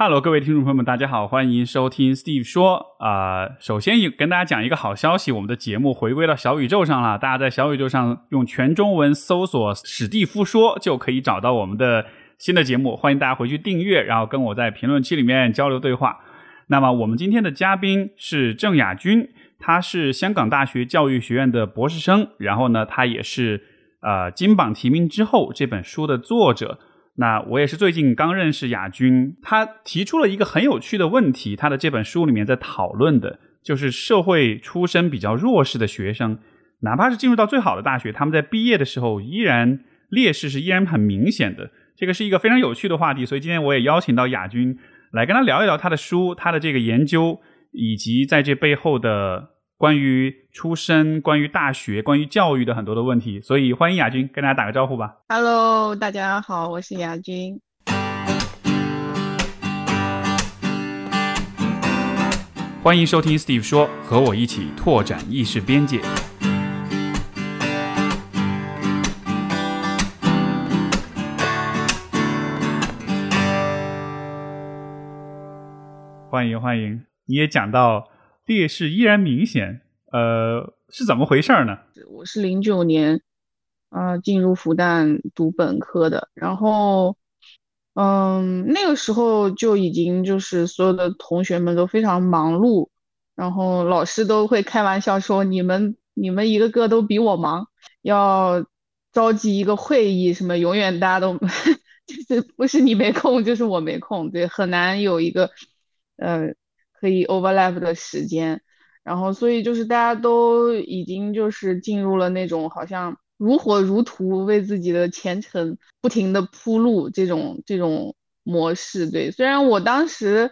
Hello，各位听众朋友们，大家好，欢迎收听 Steve 说啊、首先跟大家讲一个好消息，我们的节目回归到小宇宙上了。大家在小宇宙上用全中文搜索“史蒂夫说”就可以找到我们的新的节目。欢迎大家回去订阅，然后跟我在评论区里面交流对话。那么我们今天的嘉宾是郑雅君，他是香港大学教育学院的博士生，然后呢，他也是呃金榜题名之后这本书的作者。那我也是最近刚认识亚军，他提出了一个很有趣的问题，他的这本书里面在讨论的就是社会出身比较弱势的学生，哪怕是进入到最好的大学，他们在毕业的时候依然劣势是依然很明显的。这个是一个非常有趣的话题，所以今天我也邀请到亚军来跟他聊一聊他的书、他的这个研究，以及在这背后的关于出生、关于大学、关于教育的很多的问题。所以欢迎亚军跟大家打个招呼吧。Hello，大家好，我是雅君。欢迎收听 Steve 说，和我一起拓展意识边界。欢迎欢迎，你也讲到劣势依然明显，呃，是怎么回事呢？我是零九年，呃，进入复旦读本科的，然后，嗯，那个时候就已经就是所有的同学们都非常忙碌，然后老师都会开玩笑说你们你们一个个都比我忙，要召集一个会议什么，永远大家都 就是不是你没空就是我没空，对，很难有一个呃可以 overlap 的时间。然后，所以就是大家都已经就是进入了那种好像如火如荼为自己的前程不停的铺路这种这种模式。对，虽然我当时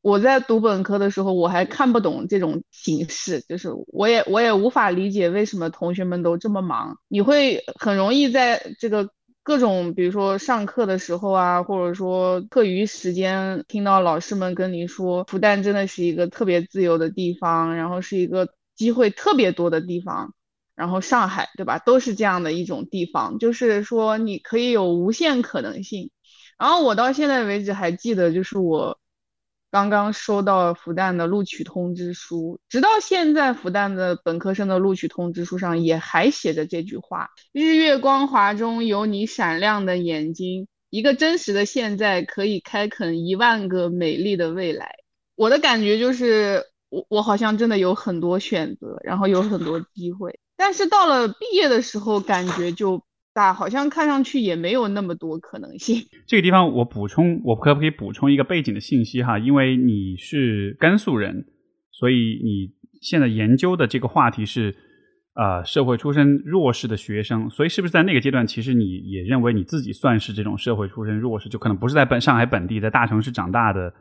我在读本科的时候，我还看不懂这种形式，就是我也我也无法理解为什么同学们都这么忙。你会很容易在这个。各种，比如说上课的时候啊，或者说课余时间，听到老师们跟你说，复旦真的是一个特别自由的地方，然后是一个机会特别多的地方，然后上海，对吧，都是这样的一种地方，就是说你可以有无限可能性。然后我到现在为止还记得，就是我刚刚收到复旦的录取通知书，直到现在，复旦的本科生的录取通知书上也还写着这句话：“日月光华中有你闪亮的眼睛，一个真实的现在可以开垦一万个美丽的未来。”我的感觉就是，我我好像真的有很多选择，然后有很多机会，但是到了毕业的时候，感觉就。大好像看上去也没有那么多可能性。这个地方我补充，我可不可以补充一个背景的信息哈？因为你是甘肃人，所以你现在研究的这个话题是呃社会出身弱势的学生，所以是不是在那个阶段，其实你也认为你自己算是这种社会出身弱势，就可能不是在本上海本地，在大城市长大的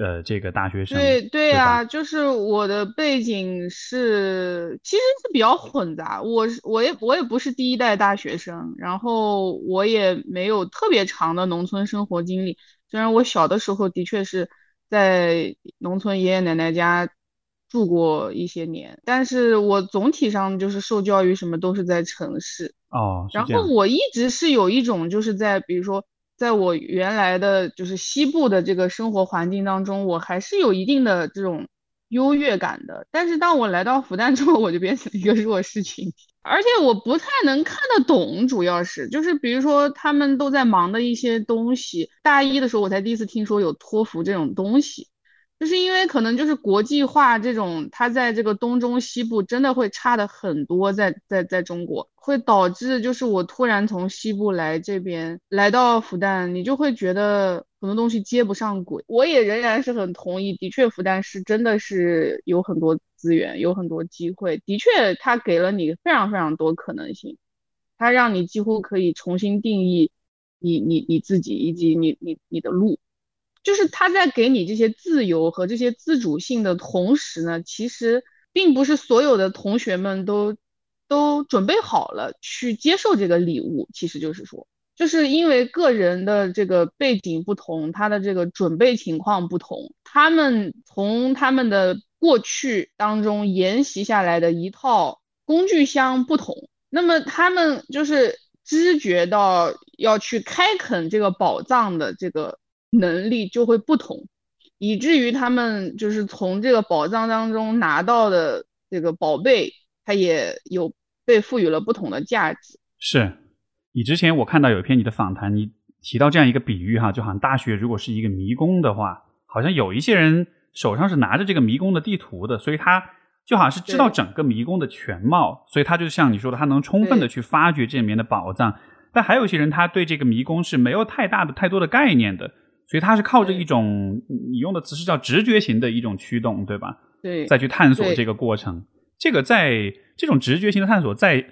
呃这个大学生？对对啊，啊，就是我的背景是其实是比较混杂，我是我也我也不是第一代大学生，然后我也没有特别长的农村生活经历，虽然我小的时候的确是在农村爷爷奶奶家住过一些年，但是我总体上就是受教育什么都是在城市。哦，然后我一直是有一种就是在比如说，在我原来的就是西部的这个生活环境当中，我还是有一定的这种优越感的。但是当我来到复旦之后，我就变成一个弱势群体，而且我不太能看得懂，主要是就是比如说他们都在忙的一些东西，大一的时候我才第一次听说有托福这种东西。就是因为可能就是国际化这种，它在这个东中西部真的会差的很多在，在在中国，会导致就是我突然从西部来这边，来到复旦，你就会觉得很多东西接不上轨。我也仍然是很同意，的确复旦是真的是有很多资源，有很多机会，的确它给了你非常非常多可能性，它让你几乎可以重新定义你你你自己以及你你你的路。就是他在给你这些自由和这些自主性的同时呢，其实并不是所有的同学们都都准备好了去接受这个礼物。其实就是说，就是因为个人的这个背景不同，他的这个准备情况不同，他们从他们的过去当中沿袭下来的一套工具箱不同，那么他们就是知觉到要去开垦这个宝藏的这个。能力就会不同，以至于他们就是从这个宝藏当中拿到的这个宝贝，它也有被赋予了不同的价值。是你之前我看到有一篇你的访谈，你提到这样一个比喻哈，就好像大学如果是一个迷宫的话，好像有一些人手上是拿着这个迷宫的地图的，所以他就好像是知道整个迷宫的全貌，所以他就像你说的，他能充分的去发掘这里面的宝藏。但还有一些人，他对这个迷宫是没有太大的、太多的概念的，所以它是靠着一种你用的词是叫直觉型的一种驱动，对吧？对，再去探索这个过程。这个在这种直觉型的探索，在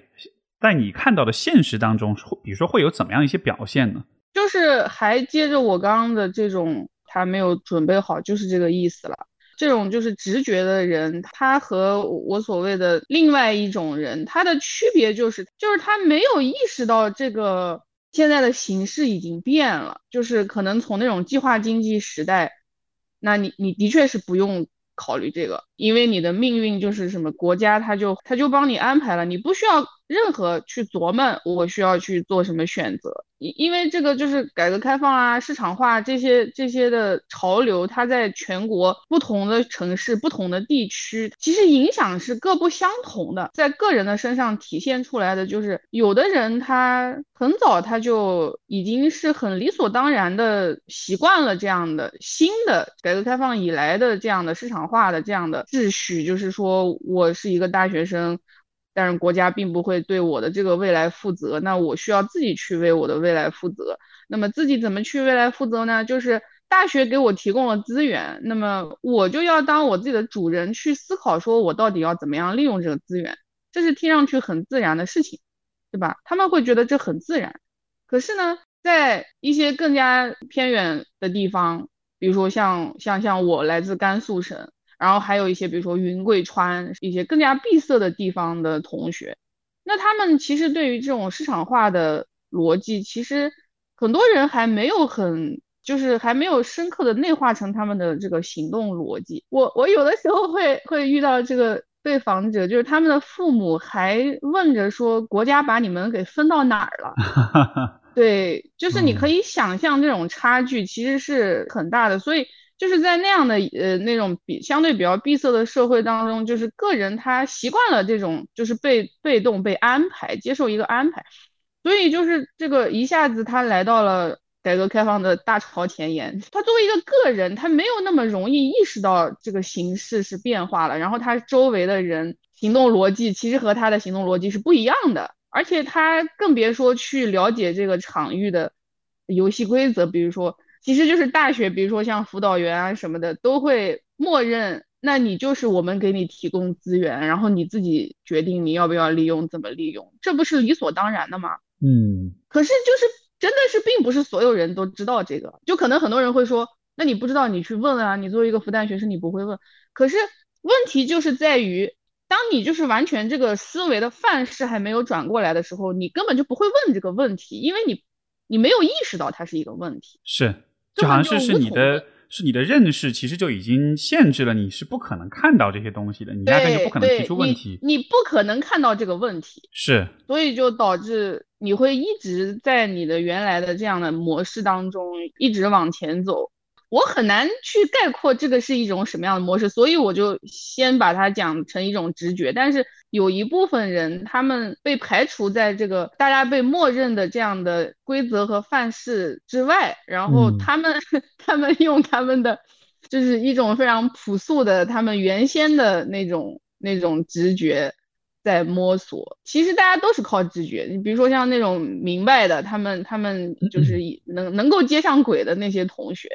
在你看到的现实当中，比如说会有怎么样一些表现呢？就是还接着我刚刚的这种，他没有准备好，就是这个意思了。这种就是直觉的人，他和我所谓的另外一种人，他的区别就是，就是他没有意识到这个现在的形势已经变了，就是可能从那种计划经济时代，那你你的确是不用考虑这个，因为你的命运就是什么国家他就他就帮你安排了，你不需要任何去琢磨，我需要去做什么选择。因因为这个就是改革开放啊，市场化这些这些的潮流，它在全国不同的城市、不同的地区，其实影响是各不相同的。在个人的身上体现出来的，就是有的人他很早他就已经是很理所当然的习惯了这样的新的改革开放以来的这样的市场化的这样的秩序，就是说我是一个大学生。但是国家并不会对我的这个未来负责，那我需要自己去为我的未来负责。那么自己怎么去未来负责呢？就是大学给我提供了资源，那么我就要当我自己的主人去思考，说我到底要怎么样利用这个资源。这是听上去很自然的事情，对吧？他们会觉得这很自然。可是呢，在一些更加偏远的地方，比如说像像像我来自甘肃省。然后还有一些，比如说云贵川一些更加闭塞的地方的同学，那他们其实对于这种市场化的逻辑，其实很多人还没有很，就是还没有深刻的内化成他们的这个行动逻辑。我我有的时候会会遇到这个被访者，就是他们的父母还问着说，国家把你们给分到哪儿了？对，就是你可以想象这种差距其实是很大的，所以。就是在那样的呃那种比相对比较闭塞的社会当中，就是个人他习惯了这种就是被被动被安排，接受一个安排，所以就是这个一下子他来到了改革开放的大潮前沿，他作为一个个人，他没有那么容易意识到这个形势是变化了，然后他周围的人行动逻辑其实和他的行动逻辑是不一样的，而且他更别说去了解这个场域的游戏规则，比如说。其实就是大学，比如说像辅导员啊什么的，都会默认，那你就是我们给你提供资源，然后你自己决定你要不要利用，怎么利用，这不是理所当然的吗？嗯。可是就是真的是并不是所有人都知道这个，就可能很多人会说，那你不知道你去问啊，你作为一个复旦学生你不会问。可是问题就是在于，当你就是完全这个思维的范式还没有转过来的时候，你根本就不会问这个问题，因为你你没有意识到它是一个问题。是。就好像是是你的，是你的认识，其实就已经限制了你是不可能看到这些东西的，你压根就不可能提出问题，你不可能看到这个问题，是，所以就导致你会一直在你的原来的这样的模式当中一直往前走。我很难去概括这个是一种什么样的模式，所以我就先把它讲成一种直觉。但是有一部分人，他们被排除在这个大家被默认的这样的规则和范式之外，然后他们 他们用他们的就是一种非常朴素的他们原先的那种那种直觉在摸索。其实大家都是靠直觉，你比如说像那种明白的，他们他们就是能能够接上轨的那些同学。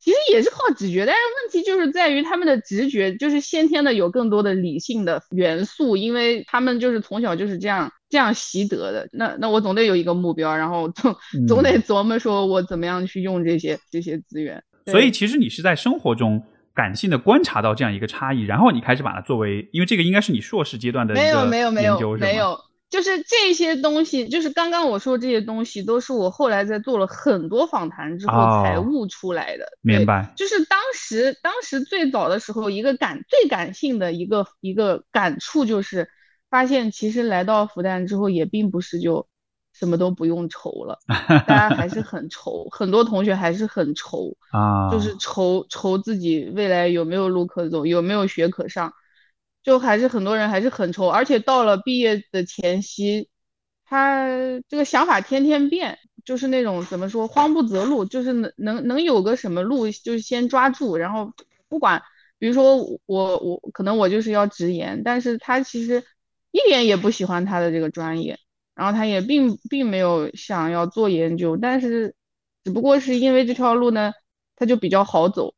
其实也是靠直觉，但是问题就是在于他们的直觉就是先天的有更多的理性的元素，因为他们就是从小就是这样这样习得的。那那我总得有一个目标，然后总总得琢磨说我怎么样去用这些这些资源。所以其实你是在生活中感性的观察到这样一个差异，然后你开始把它作为，因为这个应该是你硕士阶段的没有没有没有没有。就是这些东西，就是刚刚我说这些东西，都是我后来在做了很多访谈之后才悟出来的。明白。就是当时，当时最早的时候，一个感最感性的一个一个感触就是，发现其实来到复旦之后，也并不是就什么都不用愁了，大家还是很愁，很多同学还是很愁啊，就是愁愁自己未来有没有路可走，有没有学可上，就还是很多人还是很愁，而且到了毕业的前夕，他这个想法天天变，就是那种怎么说慌不择路，就是能能能有个什么路，就是先抓住，然后不管，比如说我我可能我就是要直言，但是他其实一点也不喜欢他的这个专业。然后他也并并没有想要做研究，但是只不过是因为这条路呢，他就比较好走，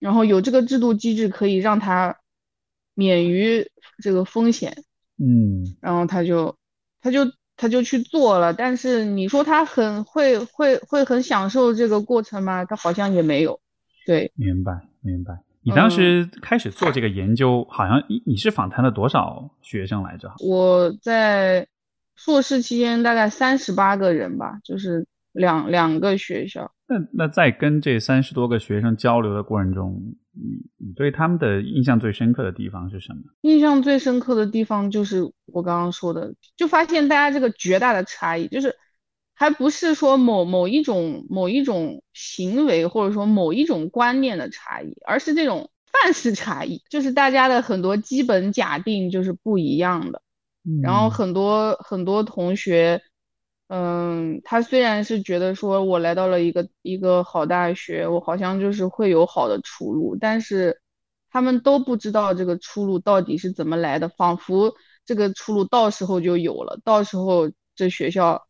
然后有这个制度机制可以让他免于这个风险，嗯，然后他就他就他就去做了。但是你说他很会会会很享受这个过程吗？他好像也没有。对，明白明白。你当时开始做这个研究，好像你你是访谈了多少学生来着？我在。硕士期间大概三十八个人吧，就是两两个学校。那那在跟这三十多个学生交流的过程中，你你对他们的印象最深刻的地方是什么？印象最深刻的地方就是我刚刚说的，就发现大家这个绝大的差异，就是还不是说某某一种某一种行为或者说某一种观念的差异，而是这种范式差异，就是大家的很多基本假定就是不一样的。然后很多很多同学，嗯，他虽然是觉得说我来到了一个一个好大学，我好像就是会有好的出路，但是他们都不知道这个出路到底是怎么来的，仿佛这个出路到时候就有了，到时候这学校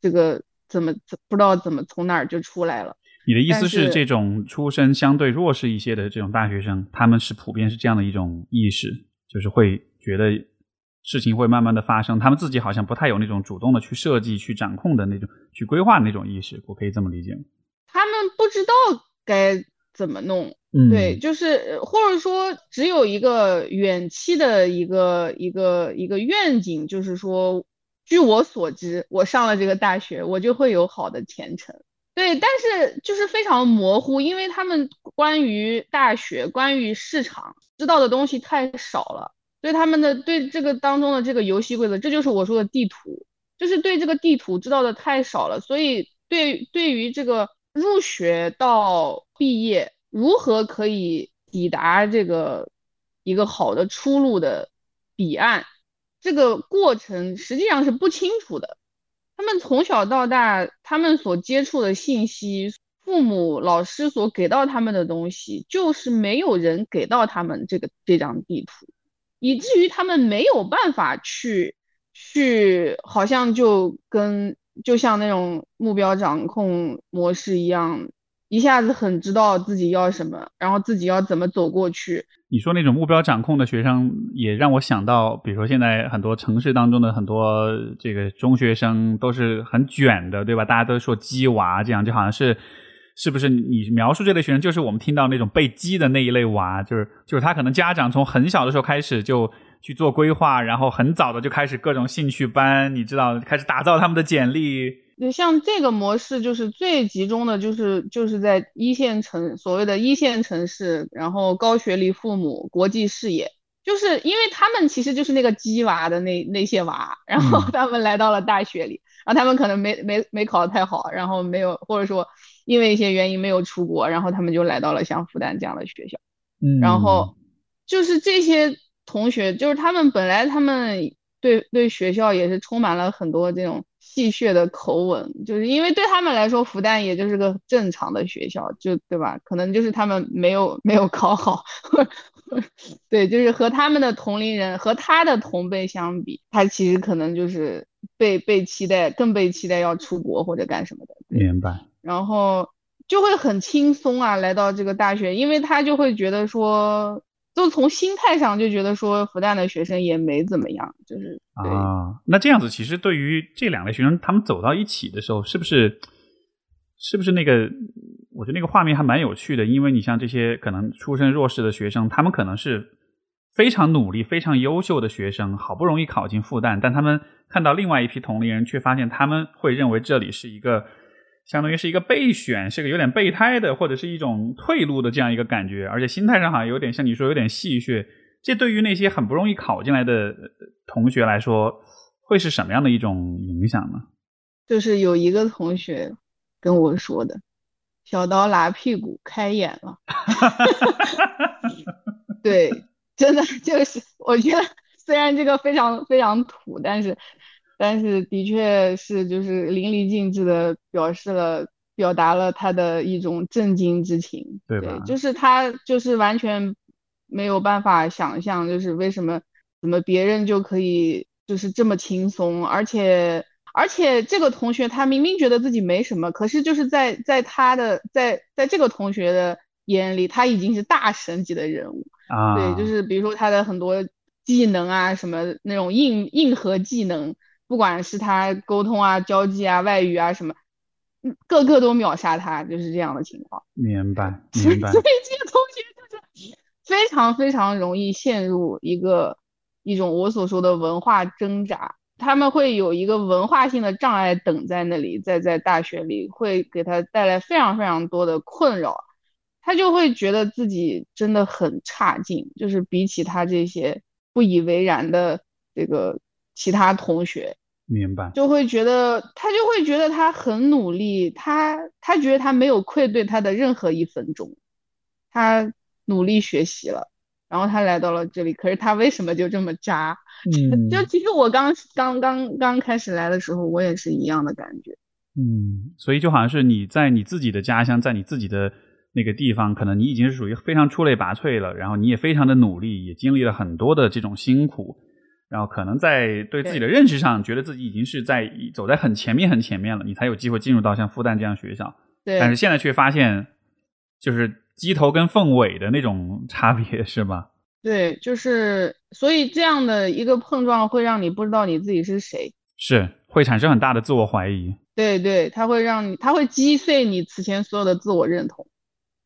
这个怎么不知道怎么从哪儿就出来了。你的意思是，这种出身相对弱势一些的这种大学生，他们是普遍是这样的一种意识，就是会觉得。事情会慢慢的发生，他们自己好像不太有那种主动的去设计、去掌控的那种、去规划那种意识，我可以这么理解吗？他们不知道该怎么弄，对，就是或者说只有一个远期的一个一个一个愿景，就是说，据我所知，我上了这个大学，我就会有好的前程。对，但是就是非常模糊，因为他们关于大学、关于市场知道的东西太少了。对他们的对这个当中的这个游戏规则，这就是我说的地图，就是对这个地图知道的太少了，所以对对于这个入学到毕业如何可以抵达这个一个好的出路的彼岸，这个过程实际上是不清楚的。他们从小到大，他们所接触的信息，父母、老师所给到他们的东西，就是没有人给到他们这个这张地图。以至于他们没有办法去去，好像就跟就像那种目标掌控模式一样，一下子很知道自己要什么，然后自己要怎么走过去。你说那种目标掌控的学生，也让我想到，比如说现在很多城市当中的很多这个中学生都是很卷的，对吧？大家都说“鸡娃”，这样就好像是。是不是你描述这类学生，就是我们听到那种被激的那一类娃，就是就是他可能家长从很小的时候开始就去做规划，然后很早的就开始各种兴趣班，你知道，开始打造他们的简历。像这个模式就是最集中的，就是就是在一线城，所谓的一线城市，然后高学历父母，国际视野，就是因为他们其实就是那个鸡娃的那那些娃，然后他们来到了大学里，然后他们可能没没没考得太好，然后没有或者说。因为一些原因没有出国，然后他们就来到了像复旦这样的学校。嗯，然后就是这些同学，就是他们本来他们对对学校也是充满了很多这种戏谑的口吻，就是因为对他们来说，复旦也就是个正常的学校，就对吧？可能就是他们没有没有考好，对，就是和他们的同龄人和他的同辈相比，他其实可能就是被被期待，更被期待要出国或者干什么的。明白。然后就会很轻松啊，来到这个大学，因为他就会觉得说，就从心态上就觉得说，复旦的学生也没怎么样，就是啊。那这样子，其实对于这两类学生，他们走到一起的时候，是不是，是不是那个？我觉得那个画面还蛮有趣的，因为你像这些可能出身弱势的学生，他们可能是非常努力、非常优秀的学生，好不容易考进复旦，但他们看到另外一批同龄人，却发现他们会认为这里是一个。相当于是一个备选，是个有点备胎的，或者是一种退路的这样一个感觉，而且心态上好像有点像你说有点戏谑。这对于那些很不容易考进来的同学来说，会是什么样的一种影响呢？就是有一个同学跟我说的，小刀拉屁股开眼了。对，真的就是我觉得虽然这个非常非常土，但是但是的确是就是淋漓尽致的表示了表达了他的一种震惊之情。对吧？就是他就是完全没有办法想象，就是为什么怎么别人就可以就是这么轻松，而且。而且这个同学他明明觉得自己没什么，可是就是在在他的在在这个同学的眼里，他已经是大神级的人物啊。对，就是比如说他的很多技能啊，什么那种硬硬核技能，不管是他沟通啊、交际啊、外语啊什么，个个都秒杀他，就是这样的情况。明白，明白。所以这些同学就是非常非常容易陷入一个一种我所说的文化挣扎。他们会有一个文化性的障碍等在那里，在在大学里会给他带来非常非常多的困扰，他就会觉得自己真的很差劲，就是比起他这些不以为然的这个其他同学，明白，就会觉得他就会觉得他很努力，他他觉得他没有愧对他的任何一分钟，他努力学习了。然后他来到了这里，可是他为什么就这么渣？嗯，就其实我刚刚刚刚开始来的时候，我也是一样的感觉。嗯，所以就好像是你在你自己的家乡，在你自己的那个地方，可能你已经是属于非常出类拔萃了，然后你也非常的努力，也经历了很多的这种辛苦，然后可能在对自己的认识上，觉得自己已经是在走在很前面很前面了，你才有机会进入到像复旦这样学校。对，但是现在却发现，就是。鸡头跟凤尾的那种 差别是吧？对，就是所以这样的一个碰撞会让你不知道你自己是谁，是会产生很大的自我怀疑。对对，它会让你，它会击碎你此前所有的自我认同，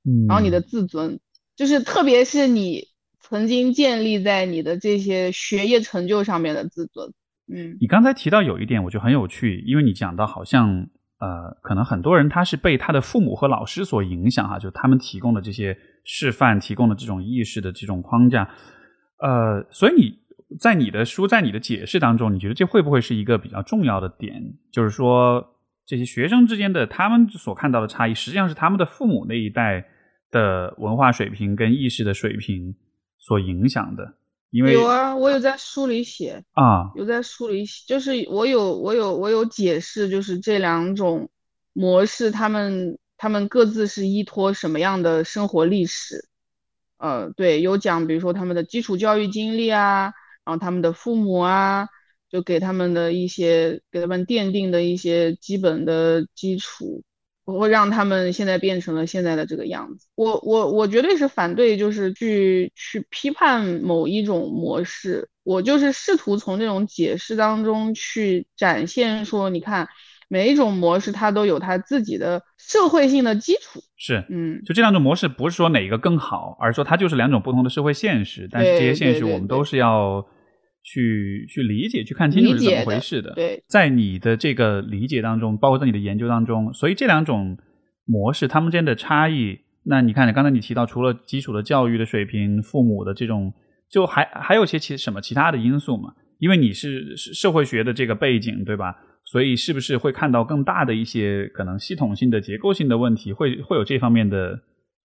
嗯，然后你的自尊，就是特别是你曾经建立在你的这些学业成就上面的自尊。嗯，你刚才提到有一点，我觉得很有趣，因为你讲到好像。呃，可能很多人他是被他的父母和老师所影响哈，就他们提供的这些示范，提供的这种意识的这种框架。呃，所以你在你的书，在你的解释当中，你觉得这会不会是一个比较重要的点？就是说，这些学生之间的他们所看到的差异，实际上是他们的父母那一代的文化水平跟意识的水平所影响的。因为有啊，我有在书里写啊，有在书里写，就是我有我有我有解释，就是这两种模式，他们他们各自是依托什么样的生活历史，呃，对，有讲，比如说他们的基础教育经历啊，然后他们的父母啊，就给他们的一些给他们奠定的一些基本的基础。我会让他们现在变成了现在的这个样子。我我我绝对是反对，就是去去批判某一种模式。我就是试图从这种解释当中去展现说，你看每一种模式它都有它自己的社会性的基础。是，嗯，就这两种模式不是说哪一个更好，而是说它就是两种不同的社会现实。但是这些现实我们都是要。去去理解、去看清楚是怎么回事的。对，在你的这个理解当中，包括在你的研究当中，所以这两种模式它们之间的差异，那你看，刚才你提到，除了基础的教育的水平、父母的这种，就还还有些其什么其他的因素嘛？因为你是社会学的这个背景，对吧？所以是不是会看到更大的一些可能系统性的、结构性的问题？会会有这方面的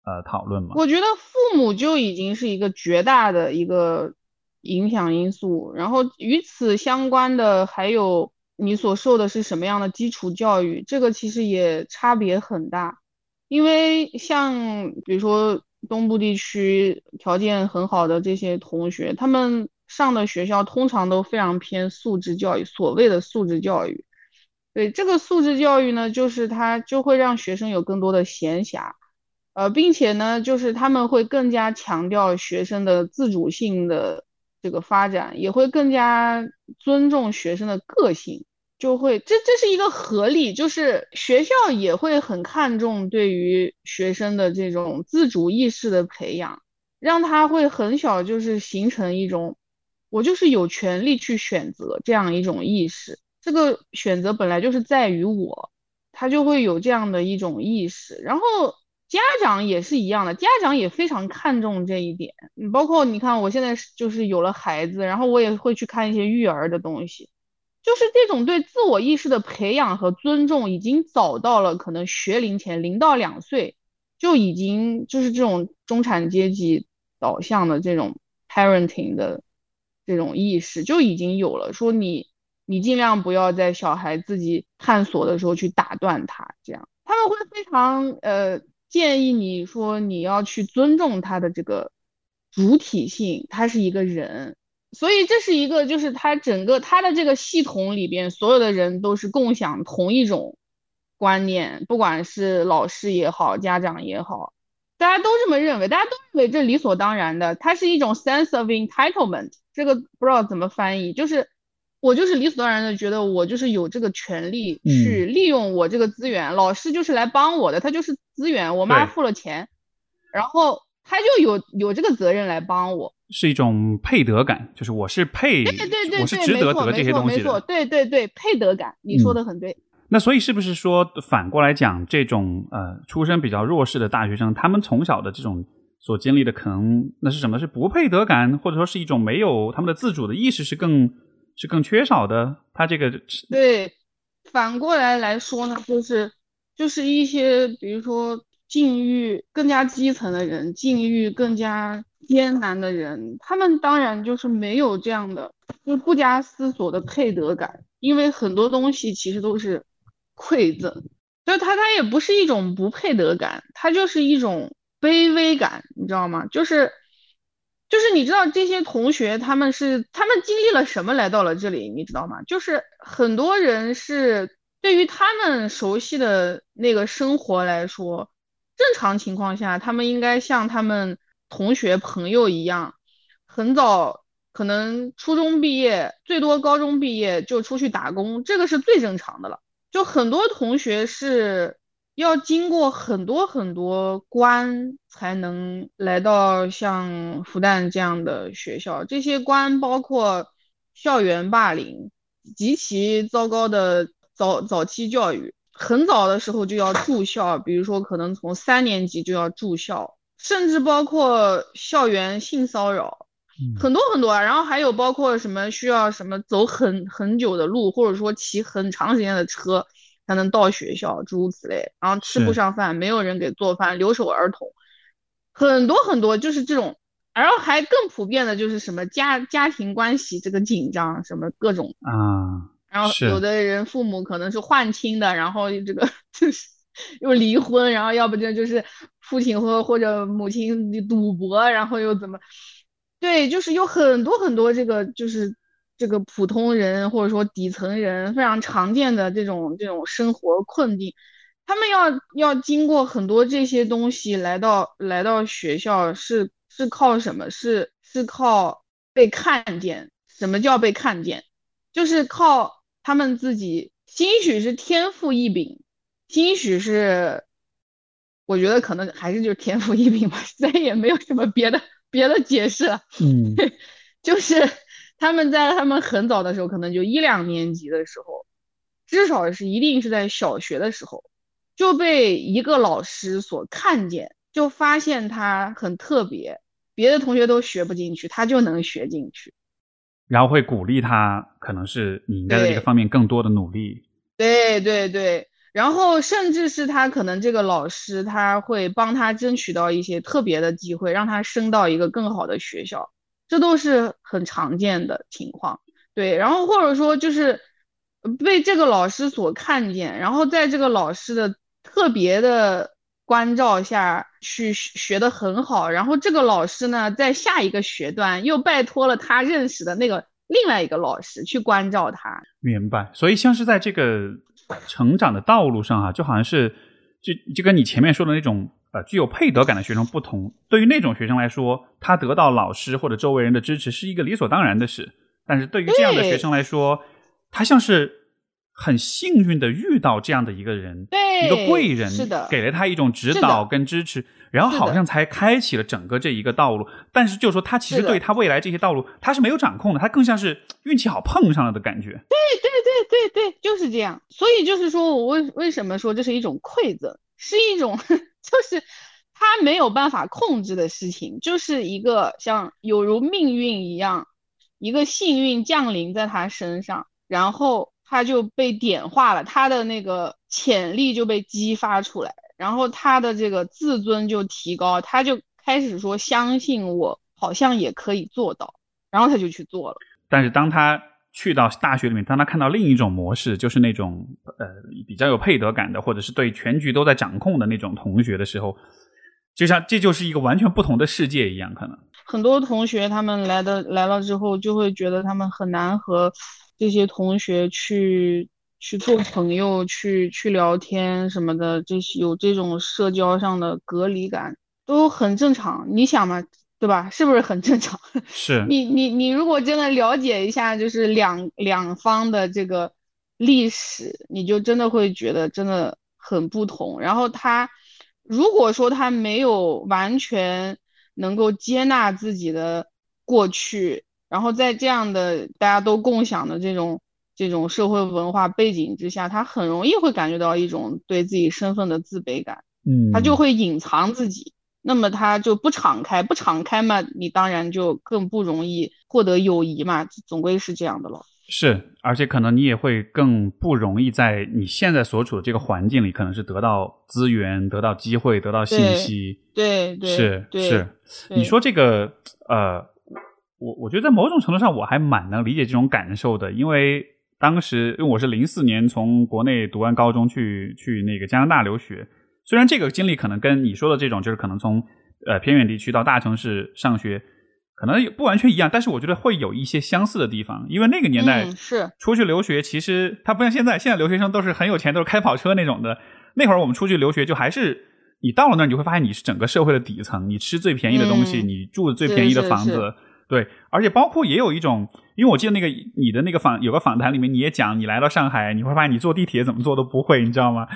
呃讨论吗？我觉得父母就已经是一个绝大的一个。影响因素，然后与此相关的还有你所受的是什么样的基础教育，这个其实也差别很大。因为像比如说东部地区条件很好的这些同学，他们上的学校通常都非常偏素质教育，所谓的素质教育。对这个素质教育呢，就是它就会让学生有更多的闲暇，呃，并且呢，就是他们会更加强调学生的自主性的。这个发展也会更加尊重学生的个性，就会这这是一个合力，就是学校也会很看重对于学生的这种自主意识的培养，让他会很小就是形成一种我就是有权利去选择这样一种意识，这个选择本来就是在于我，他就会有这样的一种意识，然后。家长也是一样的，家长也非常看重这一点。包括你看，我现在就是有了孩子，然后我也会去看一些育儿的东西，就是这种对自我意识的培养和尊重，已经早到了可能学龄前零到两岁就已经就是这种中产阶级导向的这种 parenting 的这种意识就已经有了。说你你尽量不要在小孩自己探索的时候去打断他，这样他们会非常呃建议你说你要去尊重他的这个主体性，他是一个人。所以这是一个，就是他整个他的这个系统里边，所有的人都是共享同一种观念，不管是老师也好，家长也好，大家都这么认为，大家都认为这理所当然的。它是一种 sense of entitlement，这个不知道怎么翻译，就是我就是理所当然的觉得我就是有这个权利去利用我这个资源，老师就是来帮我的，他就是资源，我妈付了钱，然后他就有有这个责任来帮我。是一种配得感，就是我是配，对对对，我是值得得这些东西的，对对对，配得感，你说的很对。那所以是不是说反过来讲，这种呃出身比较弱势的大学生，他们从小的这种所经历的，可能那是什么？是不配得感，或者说是一种没有他们的自主的意识是更是更缺少的？他这个对，反过来来说呢，就是就是一些比如说境遇更加基层的人，境遇更加。艰难的人，他们当然就是没有这样的，就是不加思索的配得感，因为很多东西其实都是馈赠，就他他也不是一种不配得感，他就是一种卑微感，你知道吗？就是就是你知道这些同学他们是他们经历了什么来到了这里，你知道吗？就是很多人是对于他们熟悉的那个生活来说，正常情况下他们应该像他们。同学朋友一样，很早可能初中毕业，最多高中毕业就出去打工，这个是最正常的了。就很多同学是要经过很多很多关才能来到像复旦这样的学校，这些关包括校园霸凌、极其糟糕的早早期教育，很早的时候就要住校，比如说可能从三年级就要住校。甚至包括校园性骚扰，很多很多啊，然后还有包括什么需要什么走很很久的路，或者说骑很长时间的车才能到学校，诸如此类。然后吃不上饭，没有人给做饭，留守儿童，很多很多就是这种。然后还更普遍的就是什么家家庭关系这个紧张，什么各种啊。然后有的人父母可能是换亲的，然后这个 就是。又离婚，然后要不就就是父亲或或者母亲赌博，然后又怎么？对，就是有很多很多这个就是这个普通人或者说底层人非常常见的这种这种生活困境，他们要要经过很多这些东西来到来到学校，是是靠什么？是是靠被看见。什么叫被看见？就是靠他们自己，兴许是天赋异禀。兴许是，我觉得可能还是就是天赋异禀吧，再也没有什么别的别的解释了。嗯，就是他们在他们很早的时候，可能就一两年级的时候，至少是一定是在小学的时候，就被一个老师所看见，就发现他很特别，别的同学都学不进去，他就能学进去，然后会鼓励他，可能是你应该在这个方面更多的努力。对对对。然后，甚至是他可能这个老师，他会帮他争取到一些特别的机会，让他升到一个更好的学校，这都是很常见的情况。对，然后或者说就是被这个老师所看见，然后在这个老师的特别的关照下去学得很好，然后这个老师呢，在下一个学段又拜托了他认识的那个另外一个老师去关照他。明白，所以像是在这个。成长的道路上啊，就好像是，就就跟你前面说的那种呃具有配得感的学生不同。对于那种学生来说，他得到老师或者周围人的支持是一个理所当然的事。但是对于这样的学生来说，他像是。很幸运的遇到这样的一个人，对一个贵人，是的，给了他一种指导跟支持，然后好像才开启了整个这一个道路。但是就说他其实对他未来这些道路他是没有掌控的，他更像是运气好碰上了的感觉。对对对对对，就是这样。所以就是说我为为什么说这是一种馈赠，是一种就是他没有办法控制的事情，就是一个像有如命运一样，一个幸运降临在他身上。然后他就被点化了，他的那个潜力就被激发出来，然后他的这个自尊就提高，他就开始说相信我好像也可以做到，然后他就去做了。但是当他去到大学里面，当他看到另一种模式，就是那种呃比较有配得感的，或者是对全局都在掌控的那种同学的时候，就像这就是一个完全不同的世界一样，可能很多同学他们来的来了之后，就会觉得他们很难和这些同学去去做朋友，去去聊天什么的，这些有这种社交上的隔离感，都很正常。你想嘛？对吧？是不是很正常？是你你你如果真的了解一下，就是两两方的这个历史，你就真的会觉得真的很不同。然后他如果说他没有完全能够接纳自己的过去，然后在这样的大家都共享的这种这种社会文化背景之下，他很容易会感觉到一种对自己身份的自卑感。嗯，他就会隐藏自己。那么他就不敞开，不敞开嘛，你当然就更不容易获得友谊嘛，总归是这样的咯。是，而且可能你也会更不容易在你现在所处的这个环境里，可能是得到资源、得到机会、得到信息。对对是是。你说这个呃，我我觉得在某种程度上我还蛮能理解这种感受的，因为当时因为我是零四年从国内读完高中去去那个加拿大留学。虽然这个经历可能跟你说的这种，就是可能从呃偏远地区到大城市上学，可能不完全一样，但是我觉得会有一些相似的地方。因为那个年代是出去留学，其实它不像现在，现在留学生都是很有钱，都是开跑车那种的。那会儿我们出去留学，就还是你到了那儿，你会发现你是整个社会的底层，你吃最便宜的东西，你住最便宜的房子，对。而且包括也有一种，因为我记得那个你的那个访有个访谈里面，你也讲你来到上海，你会发现你坐地铁怎么坐都不会，你知道吗？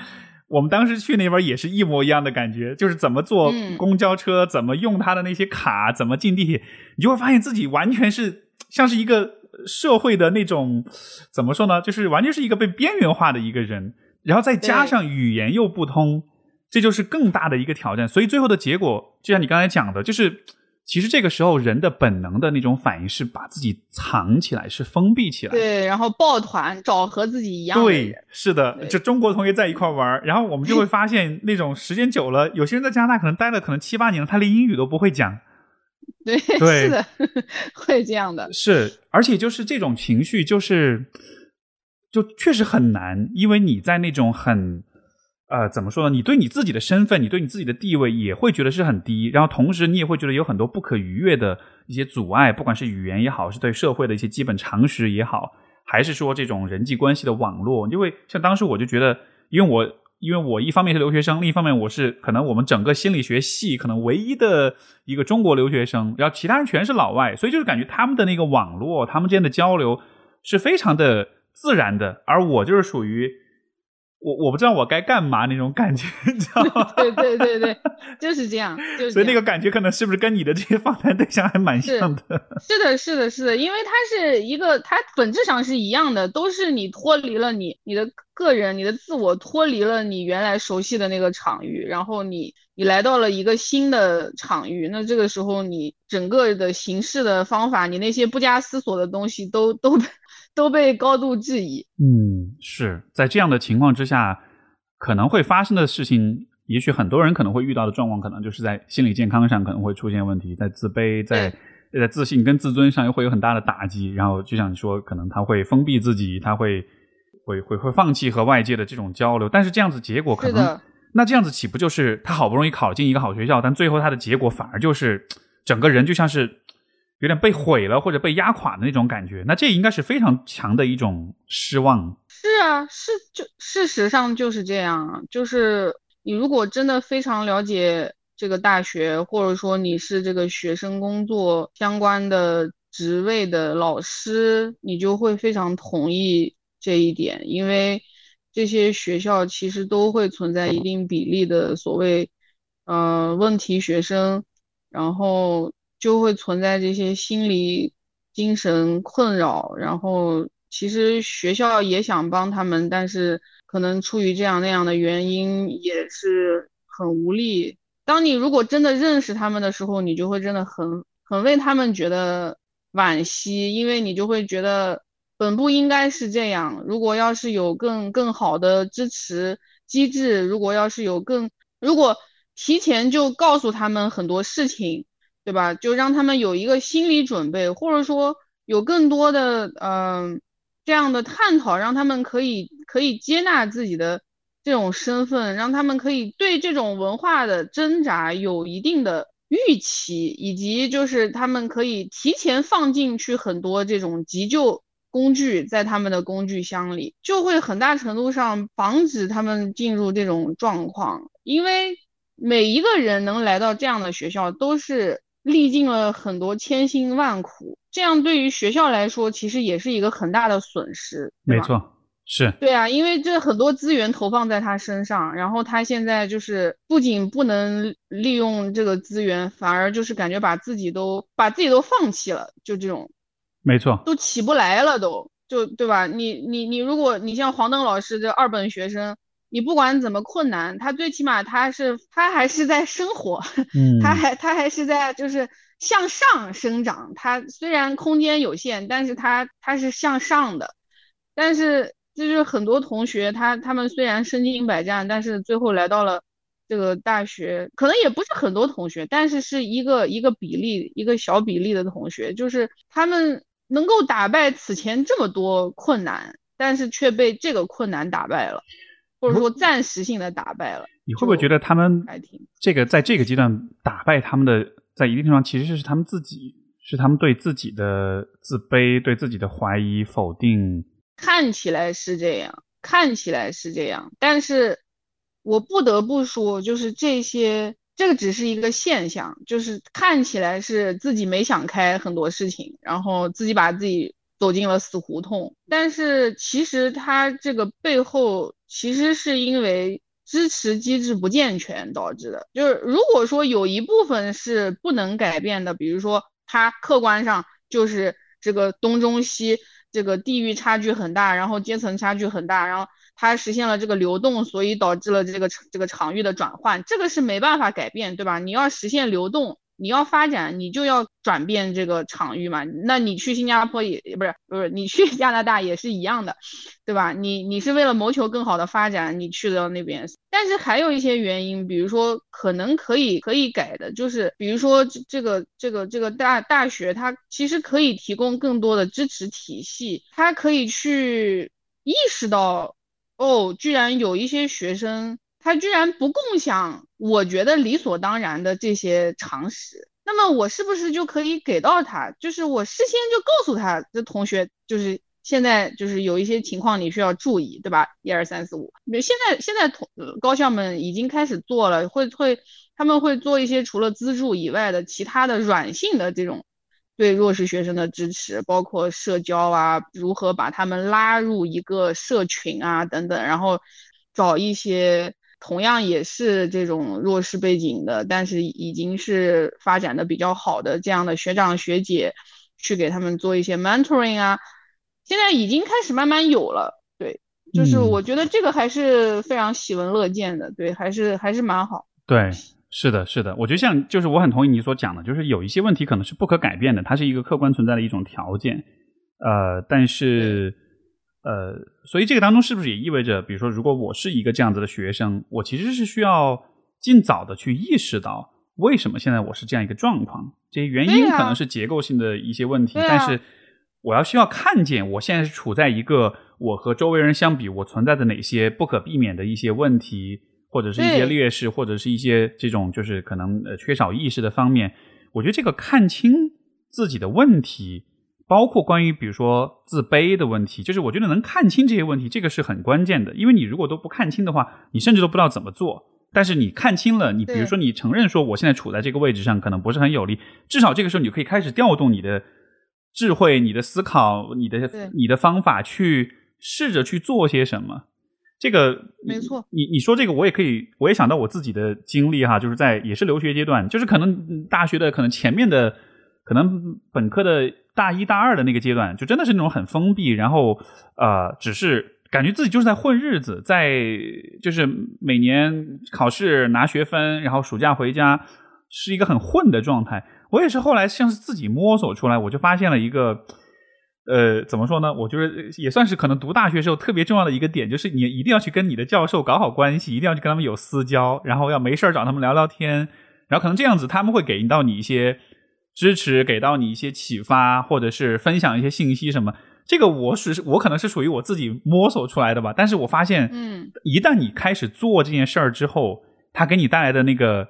我们当时去那边也是一模一样的感觉，就是怎么坐公交车，怎么用他的那些卡，怎么进地铁，你就会发现自己完全是 像是一个社会的那种，怎么说呢？就是完全是一个被边缘化的一个人，然后再加上语言又不通，这就是更大的一个挑战。所以最后的结果，就像你刚才讲的，就是。其实这个时候，人的本能的那种反应是把自己藏起来，是封闭起来。对，然后抱团找和自己一样的对，是的，就中国同学在一块玩然后我们就会发现，那种时间久了，有些人在加拿大可能待了可能七八年了，他连英语都不会讲。对，是的，会这样的。是，而且就是这种情绪，就是就确实很难，因为你在那种很。呃，怎么说呢？你对你自己的身份，你对你自己的地位也会觉得是很低，然后同时你也会觉得有很多不可逾越的一些阻碍，不管是语言也好，是对社会的一些基本常识也好，还是说这种人际关系的网络。因为像当时我就觉得，因为我因为我一方面是留学生，另一方面我是可能我们整个心理学系可能唯一的一个中国留学生，然后其他人全是老外，所以就是感觉他们的那个网络，他们之间的交流是非常的自然的，而我就是属于。我我不知道我该干嘛那种感觉，你知道吗？对对对对，就是这样，就 所以那个感觉可能是不是跟你的这些访谈对象还蛮像的？是的，是的，是的，因为它是一个，它本质上是一样的，都是你脱离了你你的个人、你的自我，脱离了你原来熟悉的那个场域，然后你你来到了一个新的场域，那这个时候你整个的形式的方法，你那些不加思索的东西都都。都被高度质疑。嗯，是在这样的情况之下，可能会发生的事情，也许很多人可能会遇到的状况，可能就是在心理健康上可能会出现问题，在自卑、在在自信跟自尊上又会有很大的打击。然后就像你说，可能他会封闭自己，他会会会会放弃和外界的这种交流。但是这样子结果可能，那这样子岂不就是他好不容易考进一个好学校，但最后他的结果反而就是整个人就像是。有点被毁了或者被压垮的那种感觉，那这应该是非常强的一种失望。是啊，是就事实上就是这样。就是你如果真的非常了解这个大学，或者说你是这个学生工作相关的职位的老师，你就会非常同意这一点，因为这些学校其实都会存在一定比例的所谓呃问题学生，然后。就会存在这些心理、精神困扰，然后其实学校也想帮他们，但是可能出于这样那样的原因，也是很无力。当你如果真的认识他们的时候，你就会真的很很为他们觉得惋惜，因为你就会觉得本部应该是这样。如果要是有更更好的支持机制，如果要是有更，如果提前就告诉他们很多事情，对吧？就让他们有一个心理准备，或者说有更多的嗯这样的探讨，让他们可以可以接纳自己的这种身份，让他们可以对这种文化的挣扎有一定的。预期以及就是他们可以提前放进去很多这种急救工具在他们的工具箱里，就会很大程度上防止他们进入这种状况。因为每一个人能来到这样的学校，都是历尽了很多千辛万苦，这样对于学校来说，其实也是一个很大的损失。没错。是对啊，因为这很多资源投放在他身上，然后他现在就是不仅不能利用这个资源，反而就是感觉把自己都把自己都放弃了，就这种，没错，都起不来了，都就对吧？你你你，如果你像黄登老师这二本学生，你不管怎么困难，他最起码他是他还是在生活，嗯，他还他还是在就是向上生长，他虽然空间有限，但是他他是向上的，但是。就是很多同学，他他们虽然身经百战，但是最后来到了这个大学，可能也不是很多同学，但是是一个一个比例，一个小比例的同学，就是他们能够打败此前这么多困难，但是却被这个困难打败了，或者说暂时性的打败了。你会不会觉得他们这个在这个阶段打败他们的，在一定程度上其实是他们自己，是他们对自己的自卑、对自己的怀疑、否定。看起来是这样，看起来是这样，但是我不得不说，就是这些，这个只是一个现象，就是看起来是自己没想开很多事情，然后自己把自己走进了死胡同。但是其实他这个背后，其实是因为支持机制不健全导致的。就是如果说有一部分是不能改变的，比如说他客观上就是这个东中西。这个地域差距很大，然后阶层差距很大，然后它实现了这个流动，所以导致了这个这个场域的转换，这个是没办法改变，对吧？你要实现流动。你要发展，你就要转变这个场域嘛。那你去新加坡也不是不是，你去 加拿大也是一样的，对吧？你你是为了谋求更好的发展，你去到那边。但是还有一些原因，比如说可能可以可以改的，就是比如说这个这个这个大大学，它其实可以提供更多的支持体系，它可以去意识到，哦，居然有一些学生。他居然不共享，我觉得理所当然的这些常识，那么我是不是就可以给到他？就是我事先就告诉他，这同学就是现在就是有一些情况你需要注意，对吧？一二三四五，现在现在同高校们已经开始做了，会会他们会做一些除了资助以外的其他的软性的这种对弱势学生的支持，包括社交啊，如何把他们拉入一个社群啊等等，然后找一些。同样也是这种弱势背景的，但是已经是发展的比较好的这样的学长学姐，去给他们做一些 mentoring 啊，现在已经开始慢慢有了。对，就是我觉得这个还是非常喜闻乐见的。对，还是还是蛮好。对，是的，是的。我觉得像就是我很同意你所讲的，就是有一些问题可能是不可改变的，它是一个客观存在的一种条件。呃，但是。呃，所以这个当中是不是也意味着，比如说，如果我是一个这样子的学生，我其实是需要尽早的去意识到，为什么现在我是这样一个状况？这些原因可能是结构性的一些问题，但是我要需要看见，我现在是处在一个我和周围人相比，我存在的哪些不可避免的一些问题，或者是一些劣势，或者是一些这种就是可能呃缺少意识的方面。我觉得这个看清自己的问题。包括关于比如说自卑的问题，就是我觉得能看清这些问题，这个是很关键的。因为你如果都不看清的话，你甚至都不知道怎么做。但是你看清了，你比如说你承认说我现在处在这个位置上可能不是很有利，至少这个时候你可以开始调动你的智慧、你的思考、你的你的方法去试着去做些什么。这个没错，你你说这个我也可以，我也想到我自己的经历哈，就是在也是留学阶段，就是可能大学的可能前面的可能本科的。大一、大二的那个阶段，就真的是那种很封闭，然后呃，只是感觉自己就是在混日子，在就是每年考试拿学分，然后暑假回家，是一个很混的状态。我也是后来像是自己摸索出来，我就发现了一个呃，怎么说呢？我觉得也算是可能读大学时候特别重要的一个点，就是你一定要去跟你的教授搞好关系，一定要去跟他们有私交，然后要没事儿找他们聊聊天，然后可能这样子他们会给到你一些支持，给到你一些启发，或者是分享一些信息什么。这个我是我可能是属于我自己摸索出来的吧，但是我发现，嗯，一旦你开始做这件事儿之后，它给你带来的那个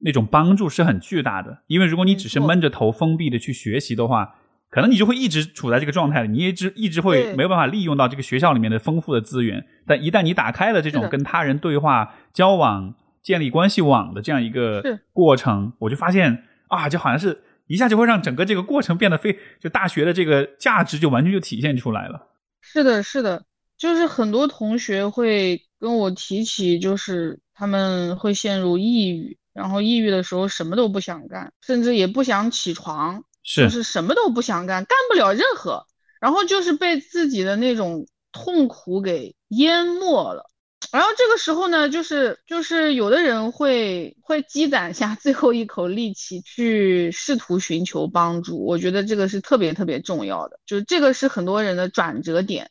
那种帮助是很巨大的。因为如果你只是闷着头封闭的去学习的话，可能你就会一直处在这个状态里，你一直一直会没有办法利用到这个学校里面的丰富的资源。但一旦你打开了这种跟他人对话、交往、建立关系网的这样一个过程，我就发现啊，就好像是。一下就会让整个这个过程变得非就大学的这个价值就完全就体现出来了。是的，是的，就是很多同学会跟我提起，就是他们会陷入抑郁，然后抑郁的时候什么都不想干，甚至也不想起床，是就是什么都不想干，干不了任何，然后就是被自己的那种痛苦给淹没了。然后这个时候呢，就是就是有的人会会积攒下最后一口力气去试图寻求帮助，我觉得这个是特别特别重要的，就是这个是很多人的转折点，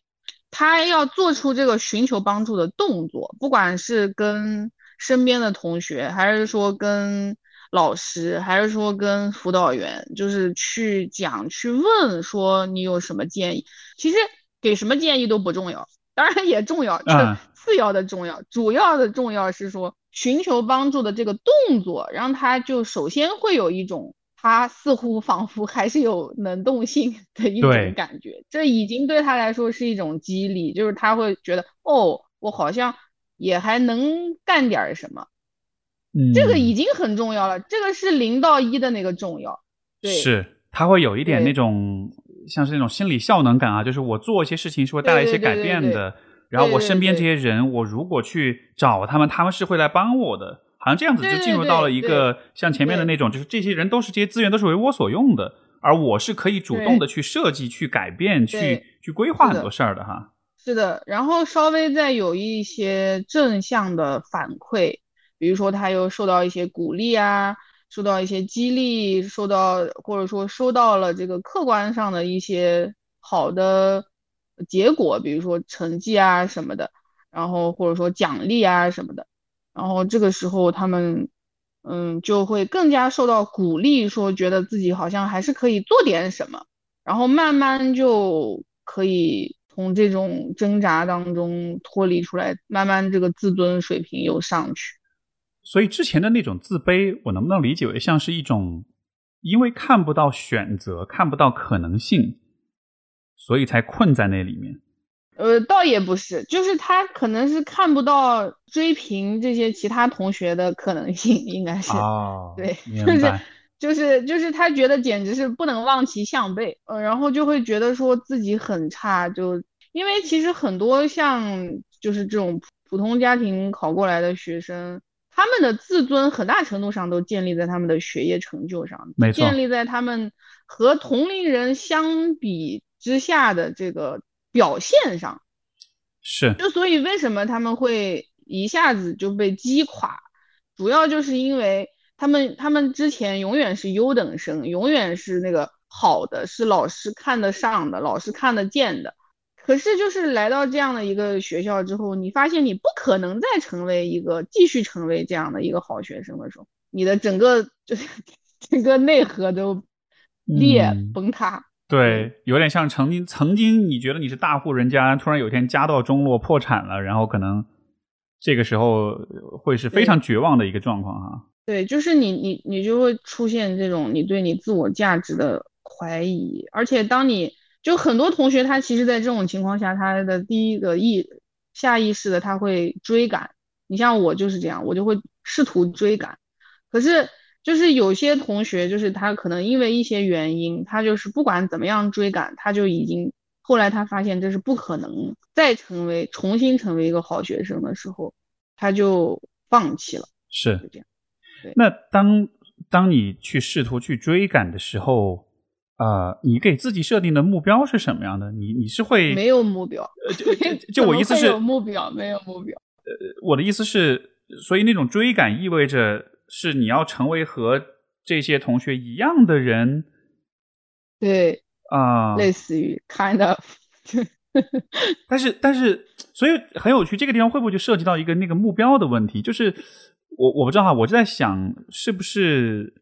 他要做出这个寻求帮助的动作，不管是跟身边的同学，还是说跟老师，还是说跟辅导员，就是去讲去问说你有什么建议，其实给什么建议都不重要，当然也重要，这。次要的重要，主要的重要是说寻求帮助的这个动作，让他就首先会有一种他似乎仿佛还是有能动性的一种感觉，这已经对他来说是一种激励，就是他会觉得哦，我好像也还能干点什么，嗯，这个已经很重要了，这个是零到一的那个重要，对，是他会有一点那种像是那种心理效能感啊，就是我做一些事情是会带来一些改变的。然后我身边这些人，我如果去找他们，他们是会来帮我的。好像这样子就进入到了一个像前面的那种，就是这些人都是这些资源都是为我所用的，而我是可以主动的去设计、去改变、去去规划很多事儿的哈。是的，然后稍微再有一些正向的反馈，比如说他又受到一些鼓励啊，受到一些激励，受到或者说收到了这个客观上的一些好的。结果，比如说成绩啊什么的，然后或者说奖励啊什么的，然后这个时候他们，嗯，就会更加受到鼓励，说觉得自己好像还是可以做点什么，然后慢慢就可以从这种挣扎当中脱离出来，慢慢这个自尊水平又上去。所以之前的那种自卑，我能不能理解为像是一种，因为看不到选择，看不到可能性。所以才困在那里面，呃，倒也不是，就是他可能是看不到追平这些其他同学的可能性，应该是，对，就是就是就是他觉得简直是不能望其项背，呃，然后就会觉得说自己很差，就因为其实很多像就是这种普通家庭考过来的学生，他们的自尊很大程度上都建立在他们的学业成就上，没错，建立在他们和同龄人相比。之下的这个表现上，是就所以为什么他们会一下子就被击垮，主要就是因为他们他们之前永远是优等生，永远是那个好的，是老师看得上的，老师看得见的。可是就是来到这样的一个学校之后，你发现你不可能再成为一个继续成为这样的一个好学生的时候，你的整个就是 整个内核都裂崩塌。对，有点像曾经曾经你觉得你是大户人家，突然有一天家道中落破产了，然后可能这个时候会是非常绝望的一个状况哈。对，就是你你你就会出现这种你对你自我价值的怀疑，而且当你就很多同学他其实，在这种情况下，他的第一个意下意识的他会追赶。你像我就是这样，我就会试图追赶，可是。就是有些同学，就是他可能因为一些原因，他就是不管怎么样追赶，他就已经后来他发现这是不可能再成为重新成为一个好学生的时候，他就放弃了。是这样。那当当你去试图去追赶的时候，呃，你给自己设定的目标是什么样的？你你是会没有目标？就就我意思是有目标没有目标。呃，我的意思是，所以那种追赶意味着。是你要成为和这些同学一样的人，对，啊，类似于 kind of。但是，但是，所以很有趣，这个地方会不会就涉及到一个那个目标的问题？就是我我不知道哈，我就在想，是不是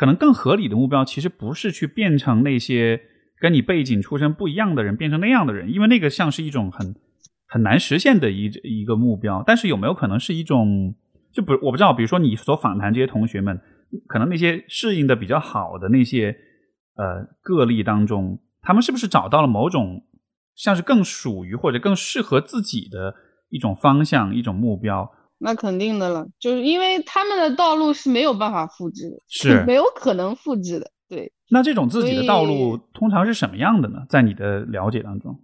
可能更合理的目标，其实不是去变成那些跟你背景出身不一样的人，变成那样的人，因为那个像是一种很很难实现的一一个目标。但是有没有可能是一种，就不我不知道，比如说你所访谈这些同学们，可能那些适应的比较好的那些呃个例当中，他们是不是找到了某种？像是更属于或者更适合自己的一种方向、一种目标，那肯定的了，就是因为他们的道路是没有办法复制的，是没有可能复制的。对，那这种自己的道路通常是什么样的呢？在你的了解当中，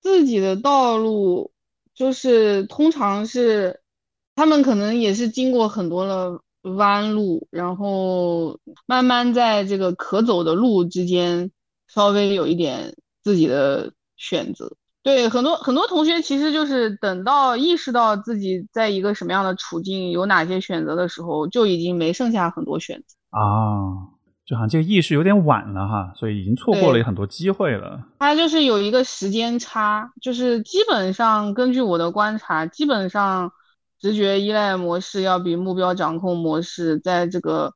自己的道路就是通常是他们可能也是经过很多的弯路，然后慢慢在这个可走的路之间稍微有一点自己的。选择对很多很多同学，其实就是等到意识到自己在一个什么样的处境，有哪些选择的时候，就已经没剩下很多选择啊，就好像这个意识有点晚了哈，所以已经错过了很多机会了。它就是有一个时间差，就是基本上根据我的观察，基本上直觉依赖模式要比目标掌控模式在这个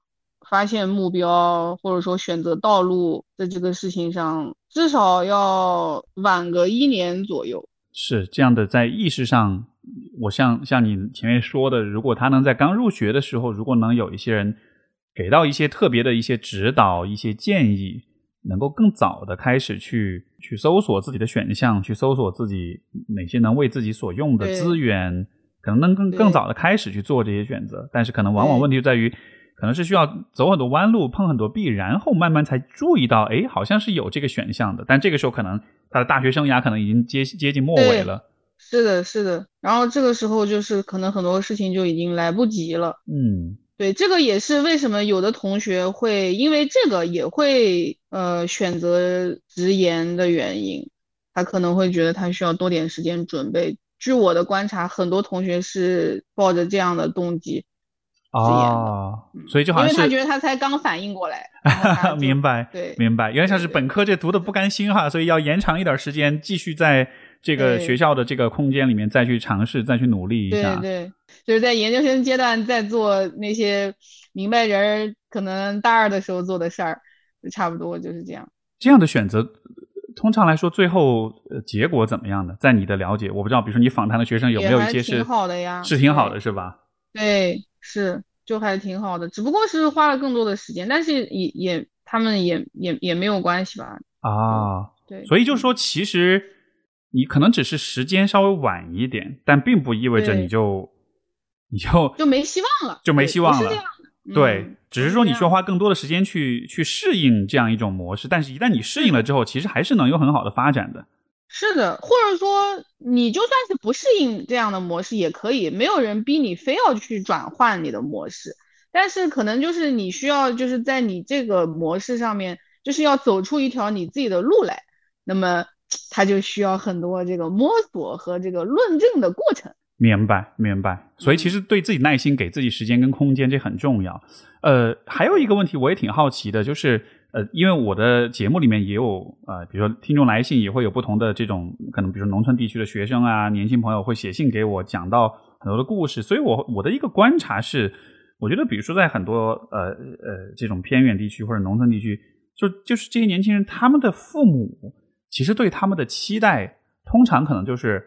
发现目标或者说选择道路的这个事情上。至少要晚个一年左右。是这样的，在意识上，我像像你前面说的，如果他能在刚入学的时候，如果能有一些人给到一些特别的一些指导、一些建议，能够更早的开始去去搜索自己的选项，去搜索自己哪些能为自己所用的资源，可能能更更早的开始去做这些选择。但是可能往往问题就在于。可能是需要走很多弯路，碰很多壁，然后慢慢才注意到，哎，好像是有这个选项的。但这个时候，可能他的大学生涯可能已经接接近末尾了。是的，是的。然后这个时候，就是可能很多事情就已经来不及了。嗯，对，这个也是为什么有的同学会因为这个也会呃选择直言的原因。他可能会觉得他需要多点时间准备。据我的观察，很多同学是抱着这样的动机。哦，所以就好像是，因为他觉得他才刚反应过来，明白，对，明白，原来像是本科这读的不甘心哈，所以要延长一点时间，继续在这个学校的这个空间里面再去尝试，再去努力一下，对对，就是在研究生阶段再做那些明白人可能大二的时候做的事儿，就差不多就是这样。这样的选择，通常来说最后结果怎么样呢？在你的了解，我不知道，比如说你访谈的学生有没有一些是挺好的呀，是挺好的，是吧？对。是，就还挺好的，只不过是花了更多的时间，但是也也他们也也也没有关系吧？啊，对，所以就说其实你可能只是时间稍微晚一点，但并不意味着你就你就就没希望了，就没希望了。对，只是说你需要花更多的时间去去适应这样一种模式，但是一旦你适应了之后，其实还是能有很好的发展的。是的，或者说你就算是不适应这样的模式也可以，没有人逼你非要去转换你的模式，但是可能就是你需要就是在你这个模式上面，就是要走出一条你自己的路来，那么 它就需要很多这个摸索和这个论证的过程。明白，明白。所以其实对自己耐心，给自己时间跟空间，这很重要。呃，还有一个问题我也挺好奇的，就是。呃，因为我的节目里面也有呃，比如说听众来信也会有不同的这种可能，比如说农村地区的学生啊，年轻朋友会写信给我，讲到很多的故事。所以，我我的一个观察是，我觉得，比如说在很多呃呃这种偏远地区或者农村地区，就就是这些年轻人，他们的父母其实对他们的期待，通常可能就是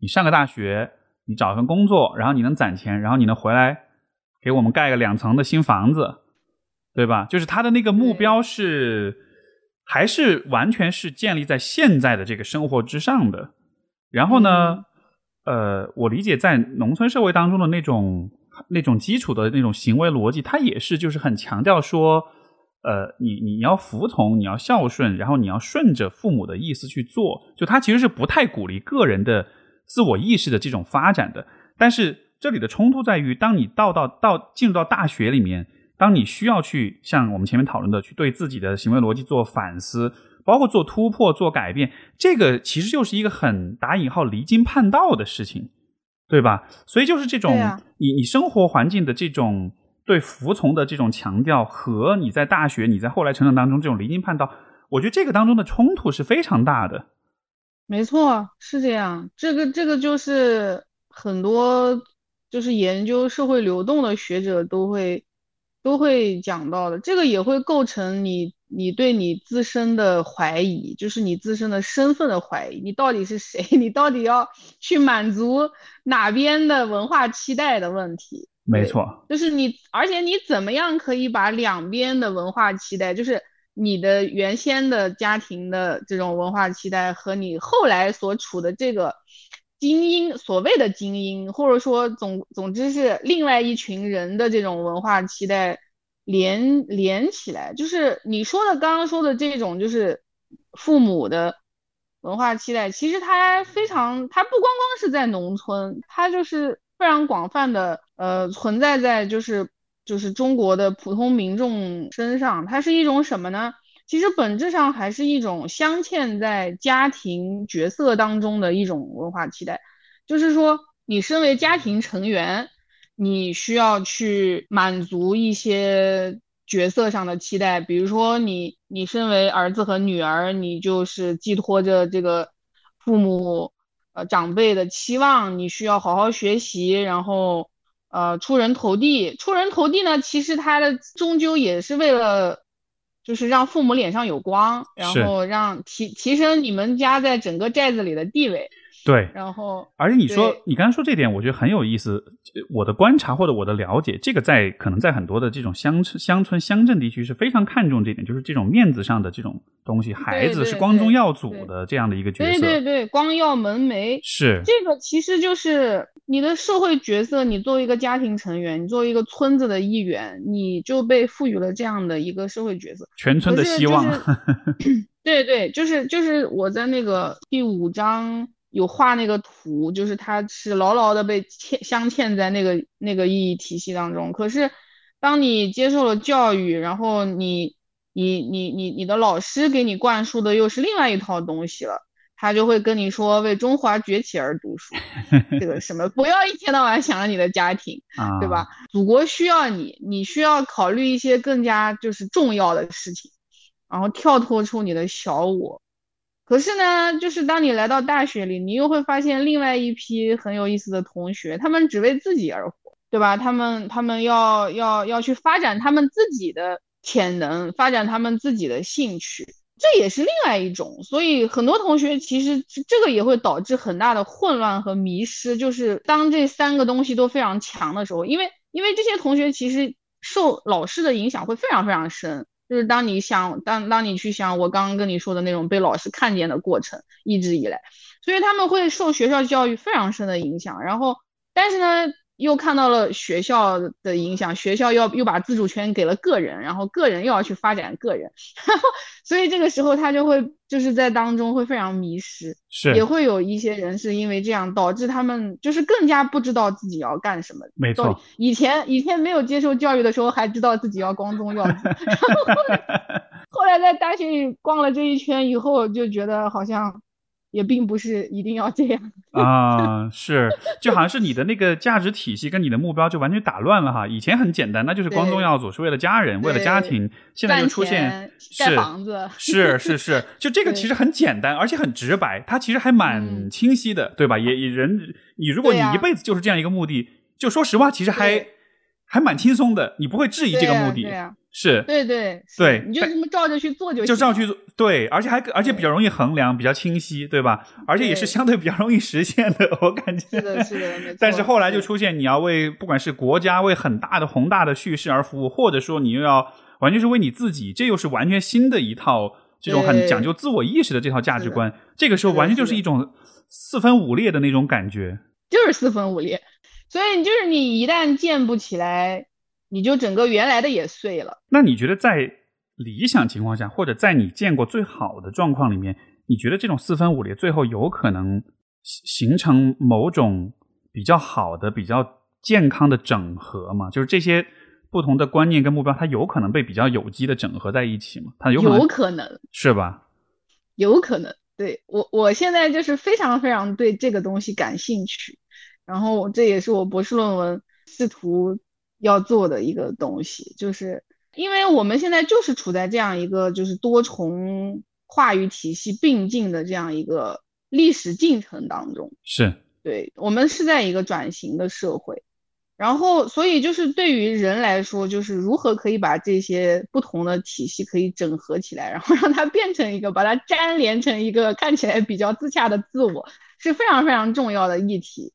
你上个大学，你找份工作，然后你能攒钱，然后你能回来给我们盖个两层的新房子。对吧？就是他的那个目标是，还是完全是建立在现在的这个生活之上的。然后呢，呃，我理解在农村社会当中的那种那种基础的那种行为逻辑，它也是就是很强调说，呃，你你要服从，你要孝顺，然后你要顺着父母的意思去做。就他其实是不太鼓励个人的自我意识的这种发展的。但是这里的冲突在于，当你到到到进入到大学里面。当你需要去像我们前面讨论的，去对自己的行为逻辑做反思，包括做突破、做改变，这个其实就是一个很打引号离经叛道的事情，对吧？所以就是这种你你生活环境的这种对服从的这种强调，和你在大学、你在后来成长当中这种离经叛道，我觉得这个当中的冲突是非常大的。没错，是这样。这个这个就是很多就是研究社会流动的学者都会都会讲到的。这个也会构成你你对你自身的怀疑，就是你自身的身份的怀疑。你到底是谁？你到底要去满足哪边的文化期待的问题？没错，就是你，而且你怎么样可以把两边的文化期待，就是你的原先的家庭的这种文化期待和你后来所处的这个精英，所谓的精英，或者说总总之是另外一群人的这种文化期待连连起来，就是你说的刚刚说的这种，就是父母的文化期待，其实它非常，它不光光是在农村，它就是非常广泛的。呃，存在在就是就是中国的普通民众身上，它是一种什么呢？其实本质上还是一种镶嵌在家庭角色当中的一种文化期待，就是说，你身为家庭成员，你需要去满足一些角色上的期待，比如说你你身为儿子和女儿，你就是寄托着这个父母呃长辈的期望，你需要好好学习，然后。呃，出人头地，出人头地呢，其实他的终究也是为了，就是让父母脸上有光，然后让提提升你们家在整个寨子里的地位。对，然后，而且你说你刚才说这点，我觉得很有意思。我的观察或者我的了解，这个在可能在很多的这种乡村、乡村、乡镇地区是非常看重这点，就是这种面子上的这种东西。孩子是光宗耀祖的这样的一个角色，对对对，光耀门楣是这个，其实就是你的社会角色。你作为一个家庭成员，你作为一个村子的一员，你就被赋予了这样的一个社会角色，全村的希望。对对，就是就是我在那个第五章。有画那个图，就是它是牢牢的被嵌镶嵌在那个那个意义体系当中。可是，当你接受了教育，然后你你你你你的老师给你灌输的又是另外一套东西了，他就会跟你说为中华崛起而读书，这个什么不要一天到晚想着你的家庭，对吧？祖国需要你，你需要考虑一些更加就是重要的事情，然后跳脱出你的小我。可是呢，就是当你来到大学里，你又会发现另外一批很有意思的同学，他们只为自己而活，对吧？他们他们要要要去发展他们自己的潜能，发展他们自己的兴趣，这也是另外一种。所以很多同学其实这个也会导致很大的混乱和迷失。就是当这三个东西都非常强的时候，因为因为这些同学其实受老师的影响会非常非常深。就是当你想当当你去想我刚刚跟你说的那种被老师看见的过程，一直以来，所以他们会受学校教育非常深的影响。然后，但是呢，又看到了学校的影响，学校要又把自主权给了个人，然后个人又要去发展个人，然后，所以这个时候他就会就是在当中会非常迷失，是也会有一些人是因为这样导致他们就是更加不知道自己要干什么。没错，以前以前没有接受教育的时候还知道自己要光宗耀祖，然后 后来在大学里逛了这一圈以后，就觉得好像。也并不是一定要这样 啊，是就好像是你的那个价值体系跟你的目标就完全打乱了哈。以前很简单，那就是光宗耀祖，是为了家人，为了家庭。现在又出现是房子，是是是，就这个其实很简单，而且很直白，它其实还蛮清晰的，对吧？也也人，你如果你一辈子就是这样一个目的，就说实话，其实还还蛮轻松的，你不会质疑这个目的。是对对对，你就这么照着去做就行，就照去做，对，而且还而且比较容易衡量，比较清晰，对吧？而且也是相对比较容易实现的，我感觉。是的，是的，但是后来就出现，你要为不管是国家为很大的宏大的叙事而服务，或者说你又要完全是为你自己，这又是完全新的一套这种很讲究自我意识的这套价值观。这个时候完全就是一种四分五裂的那种感觉，就是四分五裂。所以你就是你一旦建不起来。你就整个原来的也碎了。那你觉得在理想情况下，或者在你见过最好的状况里面，你觉得这种四分五裂最后有可能形成某种比较好的、比较健康的整合吗？就是这些不同的观念跟目标，它有可能被比较有机的整合在一起吗？它有有可能是吧？有可能。对我，我现在就是非常非常对这个东西感兴趣，然后这也是我博士论文试图。要做的一个东西，就是因为我们现在就是处在这样一个就是多重话语体系并进的这样一个历史进程当中，是对我们是在一个转型的社会。然后，所以就是对于人来说，就是如何可以把这些不同的体系可以整合起来，然后让它变成一个，把它粘连成一个看起来比较自洽的自我，是非常非常重要的议题。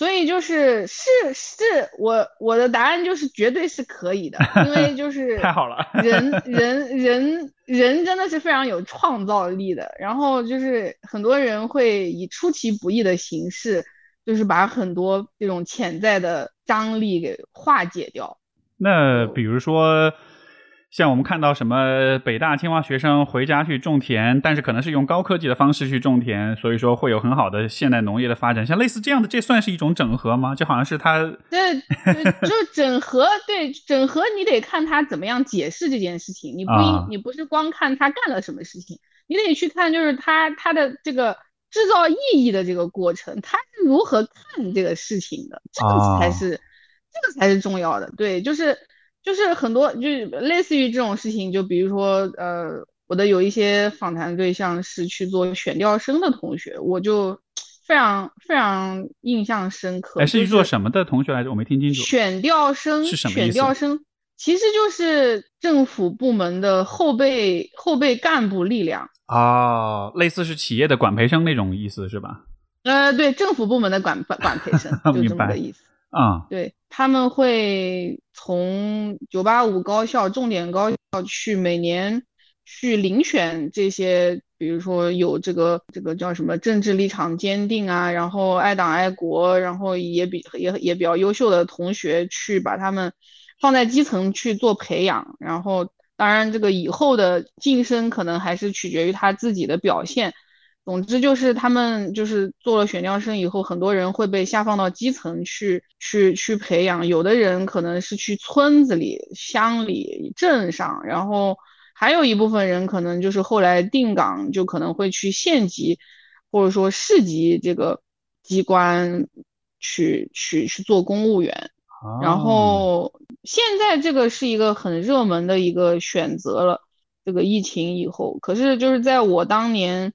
所以就是是是，我我的答案就是绝对是可以的，因为就是太好了，人人人人真的是非常有创造力的。然后就是很多人会以出其不意的形式。就是把很多这种潜在的张力给化解掉。那比如说，像我们看到什么北大清华学生回家去种田，但是可能是用高科技的方式去种田，所以说会有很好的现代农业的发展。像类似这样的，这算是一种整合吗？就好像是他对，就整合，对整合，你得看他怎么样解释这件事情。你不应，你不是光看他干了什么事情，你得去看就是他他的这个。制造意义的这个过程，他是如何看这个事情的？这个才是，这个才是重要的。对，就是就是很多，就类似于这种事情，就比如说，呃，我的有一些访谈对象是去做选调生的同学，我就非常非常印象深刻。哎，是去做什么的同学来着？我没听清楚。选调生是什么？选调生其实就是政府部门的后备后备干部力量。啊，类似是企业的管培生那种意思是吧？呃，对，政府部门的管管管培生 就这么个意思啊。对，他们会从九八五高校、重点高校去每年去遴选这些，比如说有这个这个叫什么政治立场坚定啊，然后爱党爱国，然后也比也也比较优秀的同学去把他们放在基层去做培养，然后。当然，这个以后的晋升可能还是取决于他自己的表现。总之，就是他们就是做了选调生以后，很多人会被下放到基层去，去去培养。有的人可能是去村子里、乡里、镇上，然后还有一部分人可能就是后来定岗，就可能会去县级或者说市级这个机关去去去做公务员。然后现在这个是一个很热门的一个选择了，这个疫情以后，可是就是在我当年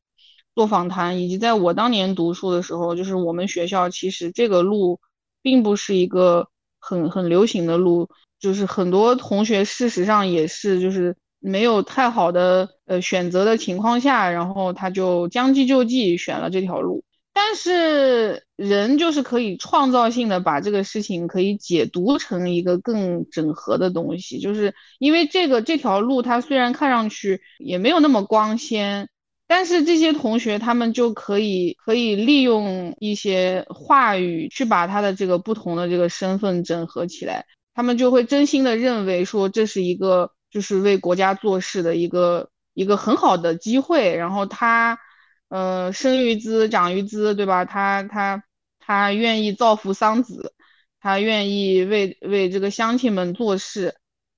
做访谈，以及在我当年读书的时候，就是我们学校其实这个路并不是一个很很流行的路，就是很多同学事实上也是就是没有太好的呃选择的情况下，然后他就将计就计选了这条路。但是人就是可以创造性的把这个事情可以解读成一个更整合的东西，就是因为这个这条路它虽然看上去也没有那么光鲜，但是这些同学他们就可以可以利用一些话语去把他的这个不同的这个身份整合起来，他们就会真心的认为说这是一个就是为国家做事的一个一个很好的机会，然后他。呃，生于资，长于资，对吧？他他他愿意造福桑梓，他愿意为为这个乡亲们做事，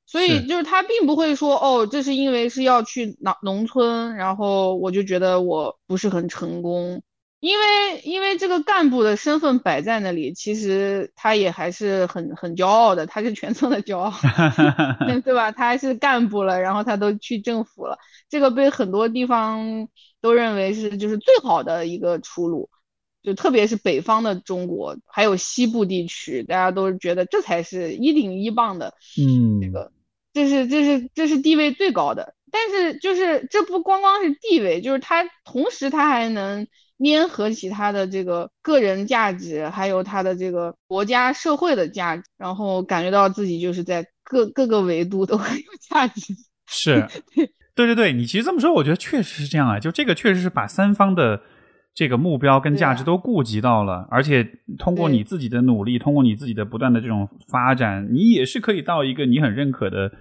所以就是他并不会说哦，这是因为是要去农农村，然后我就觉得我不是很成功，因为因为这个干部的身份摆在那里，其实他也还是很很骄傲的，他是全村的骄傲，对吧？他还是干部了，然后他都去政府了，这个被很多地方。都认为是就是最好的一个出路，就特别是北方的中国，还有西部地区，大家都觉得这才是一顶一棒的，嗯，这个这是这是这是地位最高的。但是就是这不光光是地位，就是他同时他还能粘合起他的这个个人价值，还有他的这个国家社会的价值，然后感觉到自己就是在各各个维度都很有价值。是。对对对，你其实这么说，我觉得确实是这样啊。就这个确实是把三方的这个目标跟价值都顾及到了，而且通过你自己的努力，通过你自己的不断的这种发展，你也是可以到一个你很认可的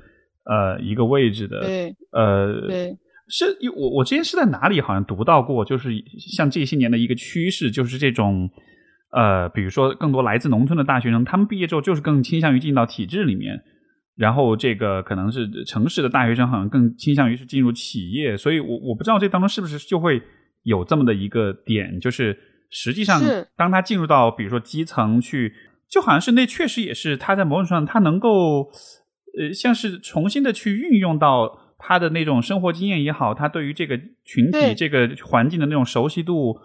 呃一个位置的。对，呃，对，是我我之前是在哪里好像读到过，就是像这些年的一个趋势，就是这种呃，比如说更多来自农村的大学生，他们毕业之后就是更倾向于进到体制里面。然后这个可能是城市的大学生，好像更倾向于是进入企业，所以我我不知道这当中是不是就会有这么的一个点，就是实际上当他进入到比如说基层去，就好像是那确实也是他在某种上他能够呃，像是重新的去运用到他的那种生活经验也好，他对于这个群体、这个环境的那种熟悉度，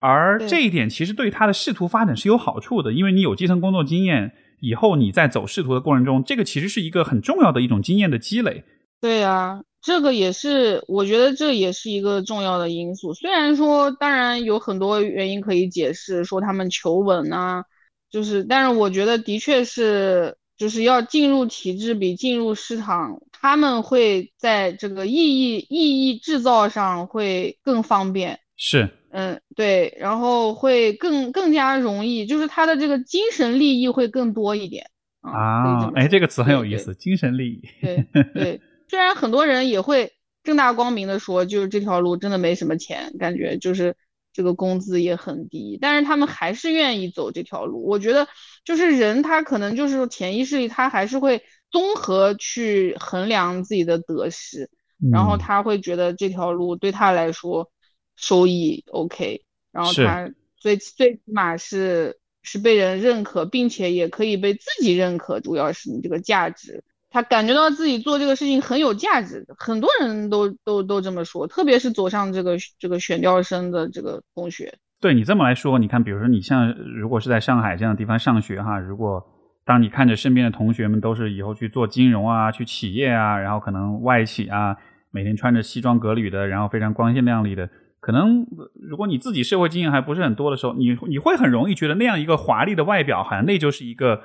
而这一点其实对他的仕途发展是有好处的，因为你有基层工作经验，以后你在走仕途的过程中，这个其实是一个很重要的一种经验的积累。对啊。这个也是，我觉得这也是一个重要的因素。虽然说，当然有很多原因可以解释，说他们求稳啊，就是，但是我觉得的确是，就是要进入体制比进入市场，他们会在这个意义意义制造上会更方便。是，嗯，对，然后会更更加容易，就是他的这个精神利益会更多一点啊。哎，这个词很有意思，精神利益。对对。虽然很多人也会正大光明的说，就是这条路真的没什么钱，感觉就是这个工资也很低，但是他们还是愿意走这条路。我觉得就是人他可能就是潜意识里他还是会综合去衡量自己的得失，然后他会觉得这条路对他来说收益 OK，然后他最最起码是是被人认可，并且也可以被自己认可，主要是你这个价值。他感觉到自己做这个事情很有价值，很多人都都都这么说，特别是走上这个这个选调生的这个同学。对你这么来说，你看，比如说你像如果是在上海这样的地方上学哈，如果当你看着身边的同学们都是以后去做金融啊、去企业啊，然后可能外企啊，每天穿着西装革履的，然后非常光鲜亮丽的，可能如果你自己社会经验还不是很多的时候，你你会很容易觉得那样一个华丽的外表，好像那就是一个。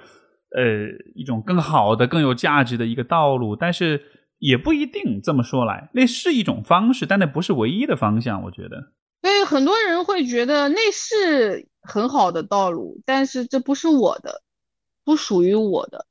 呃，一种更好的、更有价值的一个道路，但是也不一定这么说来，那是一种方式，但那不是唯一的方向。我觉得，所以很多人会觉得那是很好的道路，但是这不是我的，不属于我的。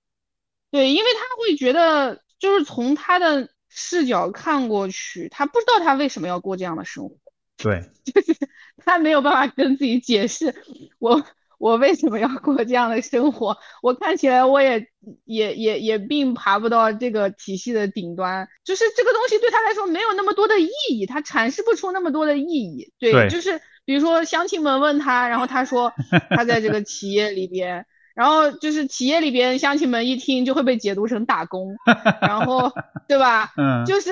对，因为他会觉得，就是从他的视角看过去，他不知道他为什么要过这样的生活。对，就是他没有办法跟自己解释我。我为什么要过这样的生活？我看起来我也也也也并爬不到这个体系的顶端，就是这个东西对他来说没有那么多的意义，他阐释不出那么多的意义。对，就是比如说乡亲们问他，然后他说 他在这个企业里边，然后就是企业里边乡亲们一听就会被解读成打工，然后对吧？嗯，就是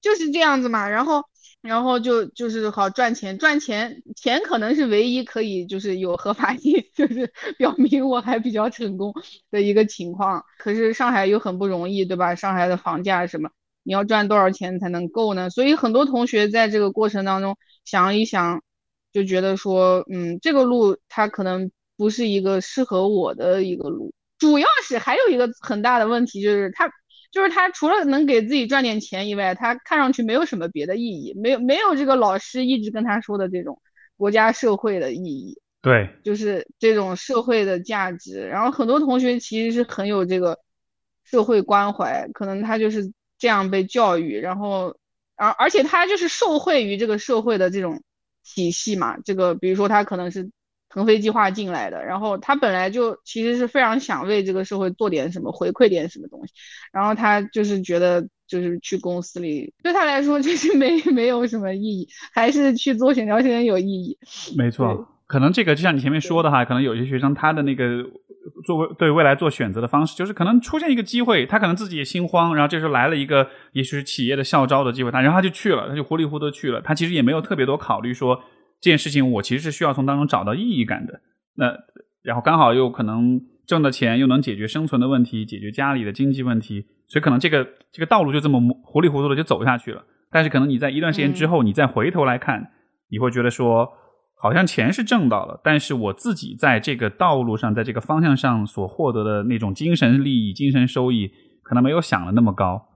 就是这样子嘛，然后。然后就就是好赚钱，赚钱钱可能是唯一可以就是有合法 性，就是表明我还比较成功的一个情况。可是上海又很不容易，对吧？上海的房价什么，你要赚多少钱才能够呢？所以很多同学在这个过程当中想一想，就觉得说，嗯，这个路它可能不是一个适合我的一个路。主要是还有一个很大的问题就是它。就是他除了能给自己赚点钱以外，他看上去没有什么别的意义，没有没有这个老师一直跟他说的这种国家社会的意义。对，就是这种社会的价值。然后很多同学其实是很有这个社会关怀，可能他就是这样被教育，然后而而且他就是受惠于这个社会的这种体系嘛。这个比如说他可能是。腾飞计划进来的，然后他本来就其实是非常想为这个社会做点什么，回馈点什么东西，然后他就是觉得就是去公司里对他来说 就是没没有什么意义，还是去做选调生有意义。没错，可能这个就像你前面说的哈，可能有些学生他的那个作为对未来做选择的方式，就是可能出现一个机会，他可能自己也心慌，然后这时候来了一个也许是企业的校招的机会，他然后他就去了，他就糊里糊涂去了，他其实也没有特别多考虑说。这件事情我其实是需要从当中找到意义感的，那然后刚好又可能挣的钱又能解决生存的问题，解决家里的经济问题，所以可能这个这个道路就这么糊里糊涂的就走下去了。但是可能你在一段时间之后，你再回头来看，你会觉得说，好像钱是挣到了，但是我自己在这个道路上，在这个方向上所获得的那种精神利益、精神收益，可能没有想的那么高。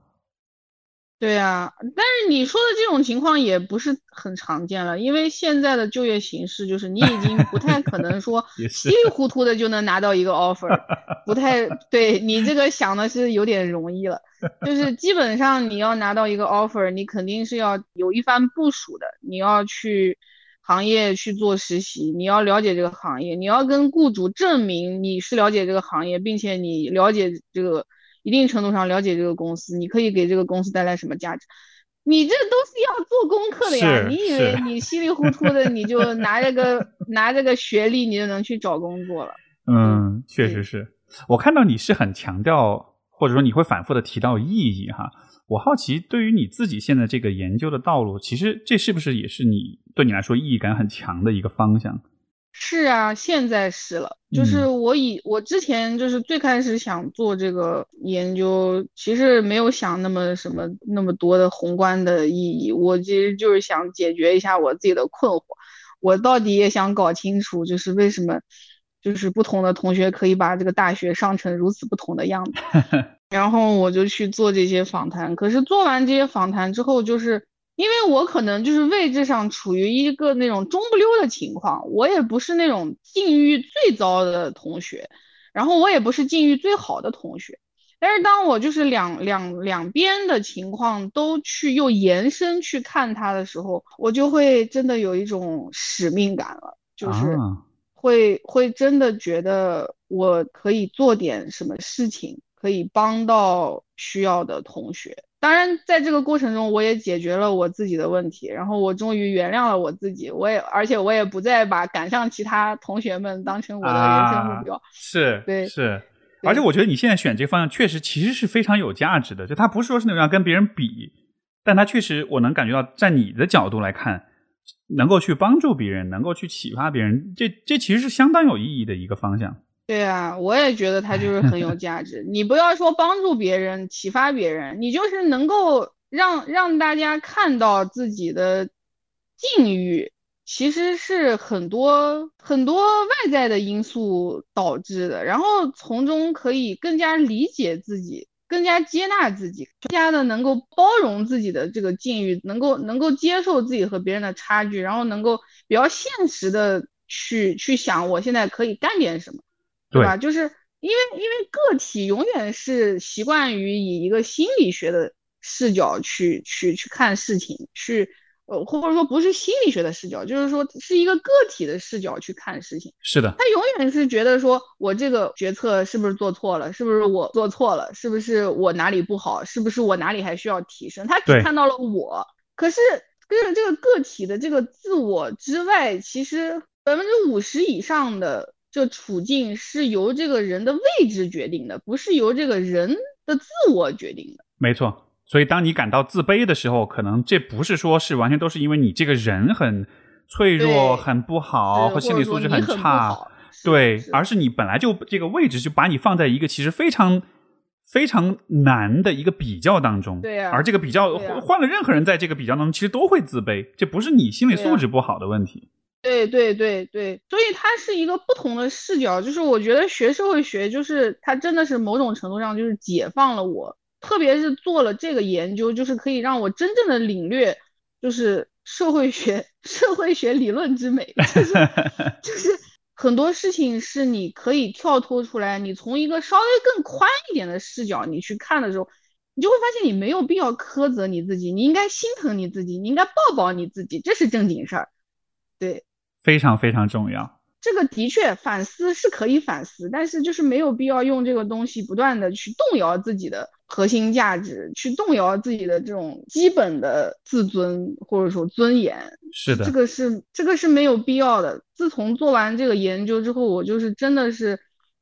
对啊，但是你说的这种情况也不是很常见了，因为现在的就业形势就是你已经不太可能说 稀里糊涂的就能拿到一个 offer，不太对你这个想的是有点容易了，就是基本上你要拿到一个 offer，你肯定是要有一番部署的，你要去行业去做实习，你要了解这个行业，你要跟雇主证明你是了解这个行业，并且你了解这个。一定程度上了解这个公司，你可以给这个公司带来什么价值？你这都是要做功课的呀！你以为你稀里糊涂的你就拿着个 拿着个学历，你就能去找工作了？嗯，确实是我看到你是很强调或者说你会反复的提到意义哈。我好奇，对于你自己现在这个研究的道路，其实这是不是也是你对你来说意义感很强的一个方向？是啊，现在是了。就是我以我之前就是最开始想做这个研究，其实没有想那么什么那么多的宏观的意义，我其实就是想解决一下我自己的困惑。我到底也想搞清楚，就是为什么，就是不同的同学可以把这个大学上成如此不同的样子。然后我就去做这些访谈，可是做完这些访谈之后，就是因为我可能就是位置上处于一个那种中不溜的情况，我也不是那种境遇最糟的同学，然后我也不是境遇最好的同学，但是当我就是两两两边的情况都去又延伸去看他的时候，我就会真的有一种使命感了，就是会会真的觉得我可以做点什么事情。可以帮到需要的同学，当然在这个过程中，我也解决了我自己的问题，然后我终于原谅了我自己，我也而且我也不再把赶上其他同学们当成我的人生目标。是，对，是，而且我觉得你现在选这个方向确实其实是非常有价值的，就他不是说是那种要跟别人比，但他确实我能感觉到，在你的角度来看，能够去帮助别人，能够去启发别人，这这其实是相当有意义的一个方向。对啊，我也觉得他就是很有价值。你不要说帮助别人、启发别人，你就是能够让让大家看到自己的境遇，其实是很多很多外在的因素导致的，然后从中可以更加理解自己，更加接纳自己，更加的能够包容自己的这个境遇，能够能够接受自己和别人的差距，然后能够比较现实的去去想，我现在可以干点什么。对吧？就是因为因为个体永远是习惯于以一个心理学的视角去去去看事情，去呃或者说不是心理学的视角，就是说是一个个体的视角去看事情。是的，他永远是觉得说我这个决策是不是做错了？是不是我做错了？是不是我哪里不好？是不是我哪里还需要提升？他只看到了我，可是跟着这个个体的这个自我之外，其实百分之五十以上的。这处境是由这个人的位置决定的，不是由这个人的自我决定的。没错，所以当你感到自卑的时候，可能这不是说是完全都是因为你这个人很脆弱、很不好，或心理素质很差，对，而是你本来就这个位置就把你放在一个其实非常非常难的一个比较当中。对呀，而这个比较换了任何人在这个比较当中，其实都会自卑，这不是你心理素质不好的问题。对对对对，所以它是一个不同的视角，就是我觉得学社会学，就是它真的是某种程度上就是解放了我，特别是做了这个研究，就是可以让我真正的领略，就是社会学 社会学理论之美，就是就 是很多事情是你可以跳脱出来，你从一个稍微更宽一点的视角你去看的时候，你就会发现你没有必要苛责你自己，你应该心疼你自己，你应该抱抱你自己，这是正经事儿，对。非常非常重要，这个的确反思是可以反思，但是就是没有必要用这个东西不断的去动摇自己的核心价值，去动摇自己的这种基本的自尊或者说尊严。是的，这个是这个是没有必要的。自从做完这个研究之后，我就是真的是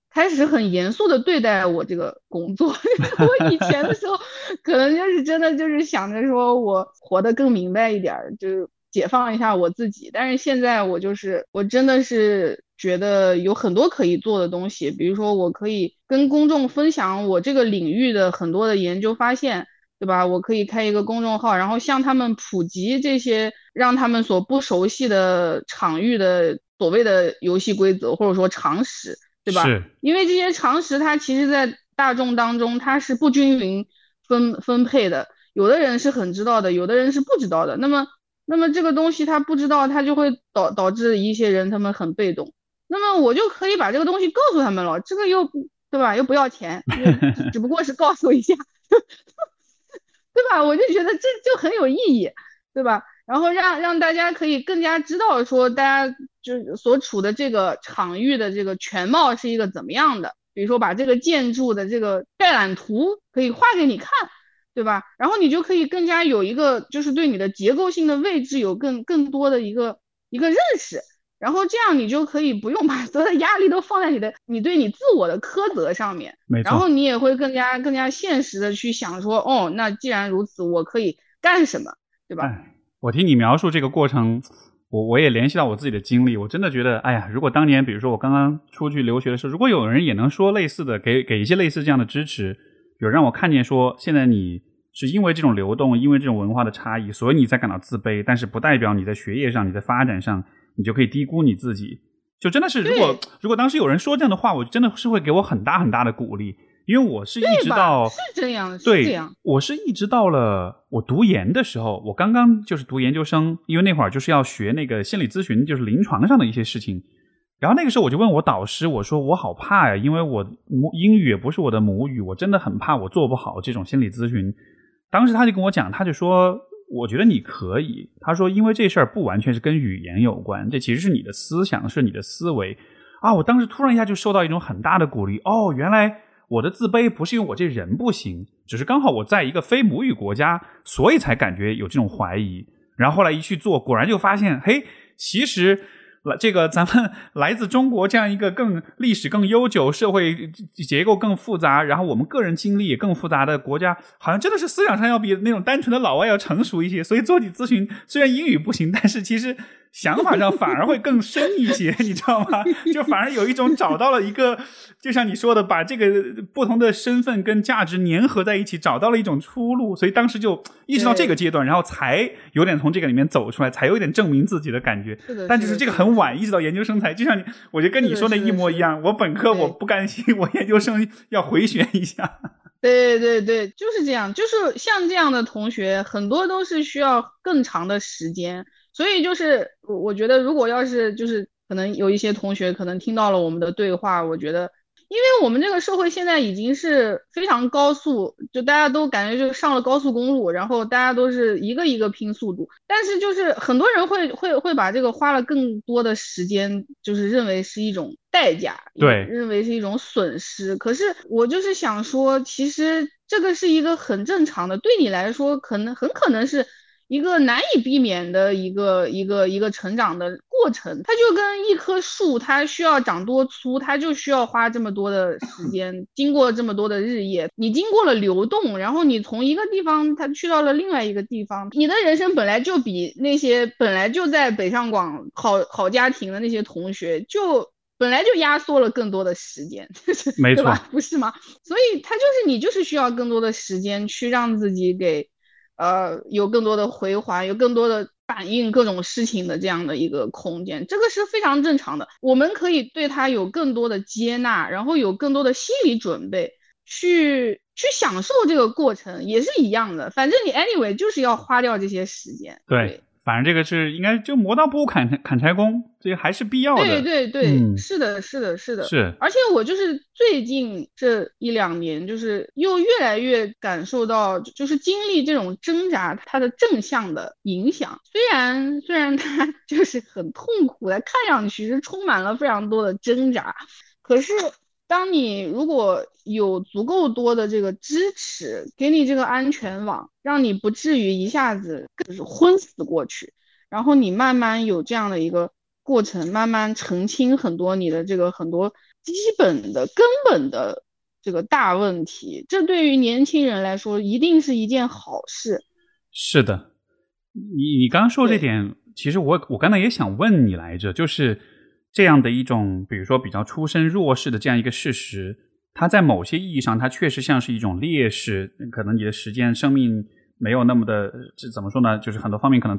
开始很严肃的对待我这个工作。我以前的时候可能就是真的就是想着说我活得更明白一点，就。解放一下我自己，但是现在我就是我真的是觉得有很多可以做的东西，比如说我可以跟公众分享我这个领域的很多的研究发现，对吧？我可以开一个公众号，然后向他们普及这些让他们所不熟悉的场域的所谓的游戏规则或者说常识，对吧？是。因为这些常识它其实在大众当中它是不均匀分分配的，有的人是很知道的，有的人是不知道的，那么。那么这个东西他不知道，他就会导导致一些人他们很被动。那么我就可以把这个东西告诉他们了，这个又对吧？又不要钱，只不过是告诉一下，对吧？我就觉得这就很有意义，对吧？然后让让大家可以更加知道说大家就所处的这个场域的这个全貌是一个怎么样的。比如说把这个建筑的这个概览图可以画给你看。对吧？然后你就可以更加有一个，就是对你的结构性的位置有更更多的一个一个认识，然后这样你就可以不用把所有的压力都放在你的你对你自我的苛责上面，没错。然后你也会更加更加现实的去想说，哦，那既然如此，我可以干什么，对吧？我听你描述这个过程，我我也联系到我自己的经历，我真的觉得，哎呀，如果当年比如说我刚刚出去留学的时候，如果有人也能说类似的，给给一些类似这样的支持，有让我看见说，现在你是因为这种流动，因为这种文化的差异，所以你才感到自卑，但是不代表你在学业上，你在发展上。你就可以低估你自己，就真的是，如果如果当时有人说这样的话，我真的是会给我很大很大的鼓励，因为我是一直到是这样，对，这样，我是一直到了我读研的时候，我刚刚就是读研究生，因为那会儿就是要学那个心理咨询，就是临床上的一些事情，然后那个时候我就问我导师，我说我好怕呀，因为我母英语也不是我的母语，我真的很怕我做不好这种心理咨询，当时他就跟我讲，他就说。我觉得你可以，他说，因为这事儿不完全是跟语言有关，这其实是你的思想，是你的思维啊！我当时突然一下就受到一种很大的鼓励，哦，原来我的自卑不是因为我这人不行，只是刚好我在一个非母语国家，所以才感觉有这种怀疑。然后后来一去做，果然就发现，嘿，其实。这个咱们 来自中国这样一个更历史更悠久、社会结构更复杂，然后我们个人经历也更复杂的国家，好像真的是思想上要比那种单纯的老外要成熟一些。所以做你咨询，虽然英语不行，但是其实。想法上反而会更深一些，你知道吗？就反而有一种找到了一个，就像你说的，把这个不同的身份跟价值粘合在一起，找到了一种出路。所以当时就一直到这个阶段，然后才有点从这个里面走出来，才有点证明自己的感觉。但就是这个很晚，一直到研究生才，就像你，我觉得跟你说的一模一样。我本科我不甘心，我研究生要回旋一下。对对对，就是这样。就是像这样的同学，很多都是需要更长的时间。所以就是我我觉得，如果要是就是可能有一些同学可能听到了我们的对话，我觉得，因为我们这个社会现在已经是非常高速，就大家都感觉就上了高速公路，然后大家都是一个一个拼速度，但是就是很多人会会会把这个花了更多的时间，就是认为是一种代价，对，认为是一种损失。可是我就是想说，其实这个是一个很正常的，对你来说可能很可能是。一个难以避免的一个一个一个成长的过程，它就跟一棵树，它需要长多粗，它就需要花这么多的时 间，经过这么多的日夜，你经过了流动，然后你从一个地方，它去到了另外一个地方，你的人生本来就比那些本来就在北上广好好家庭的那些同学，就本来就压缩了更多的时间，没错，不是吗？所以它就是你就是需要更多的时间去让自己给。呃，有更多的回环，有更多的反映各种事情的这样的一个空间，这个是非常正常的。我们可以对他有更多的接纳，然后有更多的心理准备，去去享受这个过程，也是一样的。反正你 anyway 就是要花掉这些时间。对。反正这个是应该就磨刀不误砍砍柴工，这还是必要的。对对对，是的，是的，是的。是。而且我就是最近这一两年，就是又越来越感受到，就是经历这种挣扎，它的正向的影响。虽然虽然它就是很痛苦的，看上去是充满了非常多的挣扎，可是。当你如果有足够多的这个支持，给你这个安全网，让你不至于一下子就是昏死过去，然后你慢慢有这样的一个过程，慢慢澄清很多你的这个很多基本的根本的这个大问题，这对于年轻人来说一定是一件好事。是的，你你刚刚说这点，其实我我刚才也想问你来着，就是。这样的一种，比如说比较出身弱势的这样一个事实，它在某些意义上，它确实像是一种劣势。可能你的时间、生命没有那么的，这怎么说呢？就是很多方面可能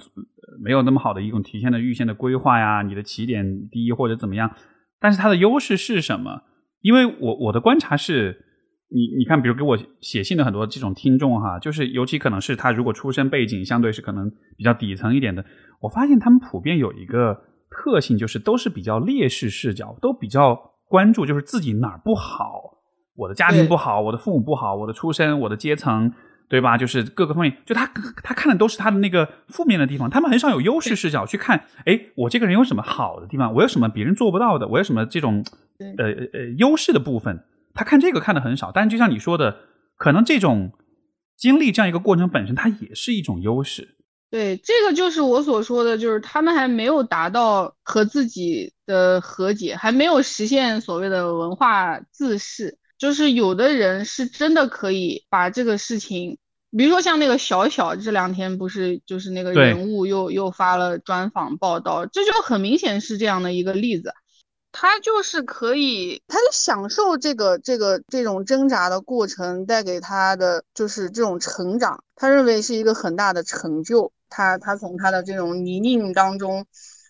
没有那么好的一种体现的预先的规划呀，你的起点低或者怎么样。但是它的优势是什么？因为我我的观察是，你你看，比如给我写信的很多这种听众哈，就是尤其可能是他如果出身背景相对是可能比较底层一点的，我发现他们普遍有一个。特性就是都是比较劣势视角，都比较关注就是自己哪儿不好，我的家庭不好，我的父母不好，我的出身，我的阶层，对吧？就是各个方面，就他他看的都是他的那个负面的地方，他们很少有优势视角去看。哎，我这个人有什么好的地方？我有什么别人做不到的？我有什么这种呃呃优势的部分？他看这个看的很少。但是就像你说的，可能这种经历这样一个过程本身，它也是一种优势。对，这个就是我所说的，就是他们还没有达到和自己的和解，还没有实现所谓的文化自视。就是有的人是真的可以把这个事情，比如说像那个小小，这两天不是就是那个人物又又发了专访报道，这就很明显是这样的一个例子。他就是可以，他就享受这个这个这种挣扎的过程带给他的就是这种成长，他认为是一个很大的成就。他他从他的这种泥泞当中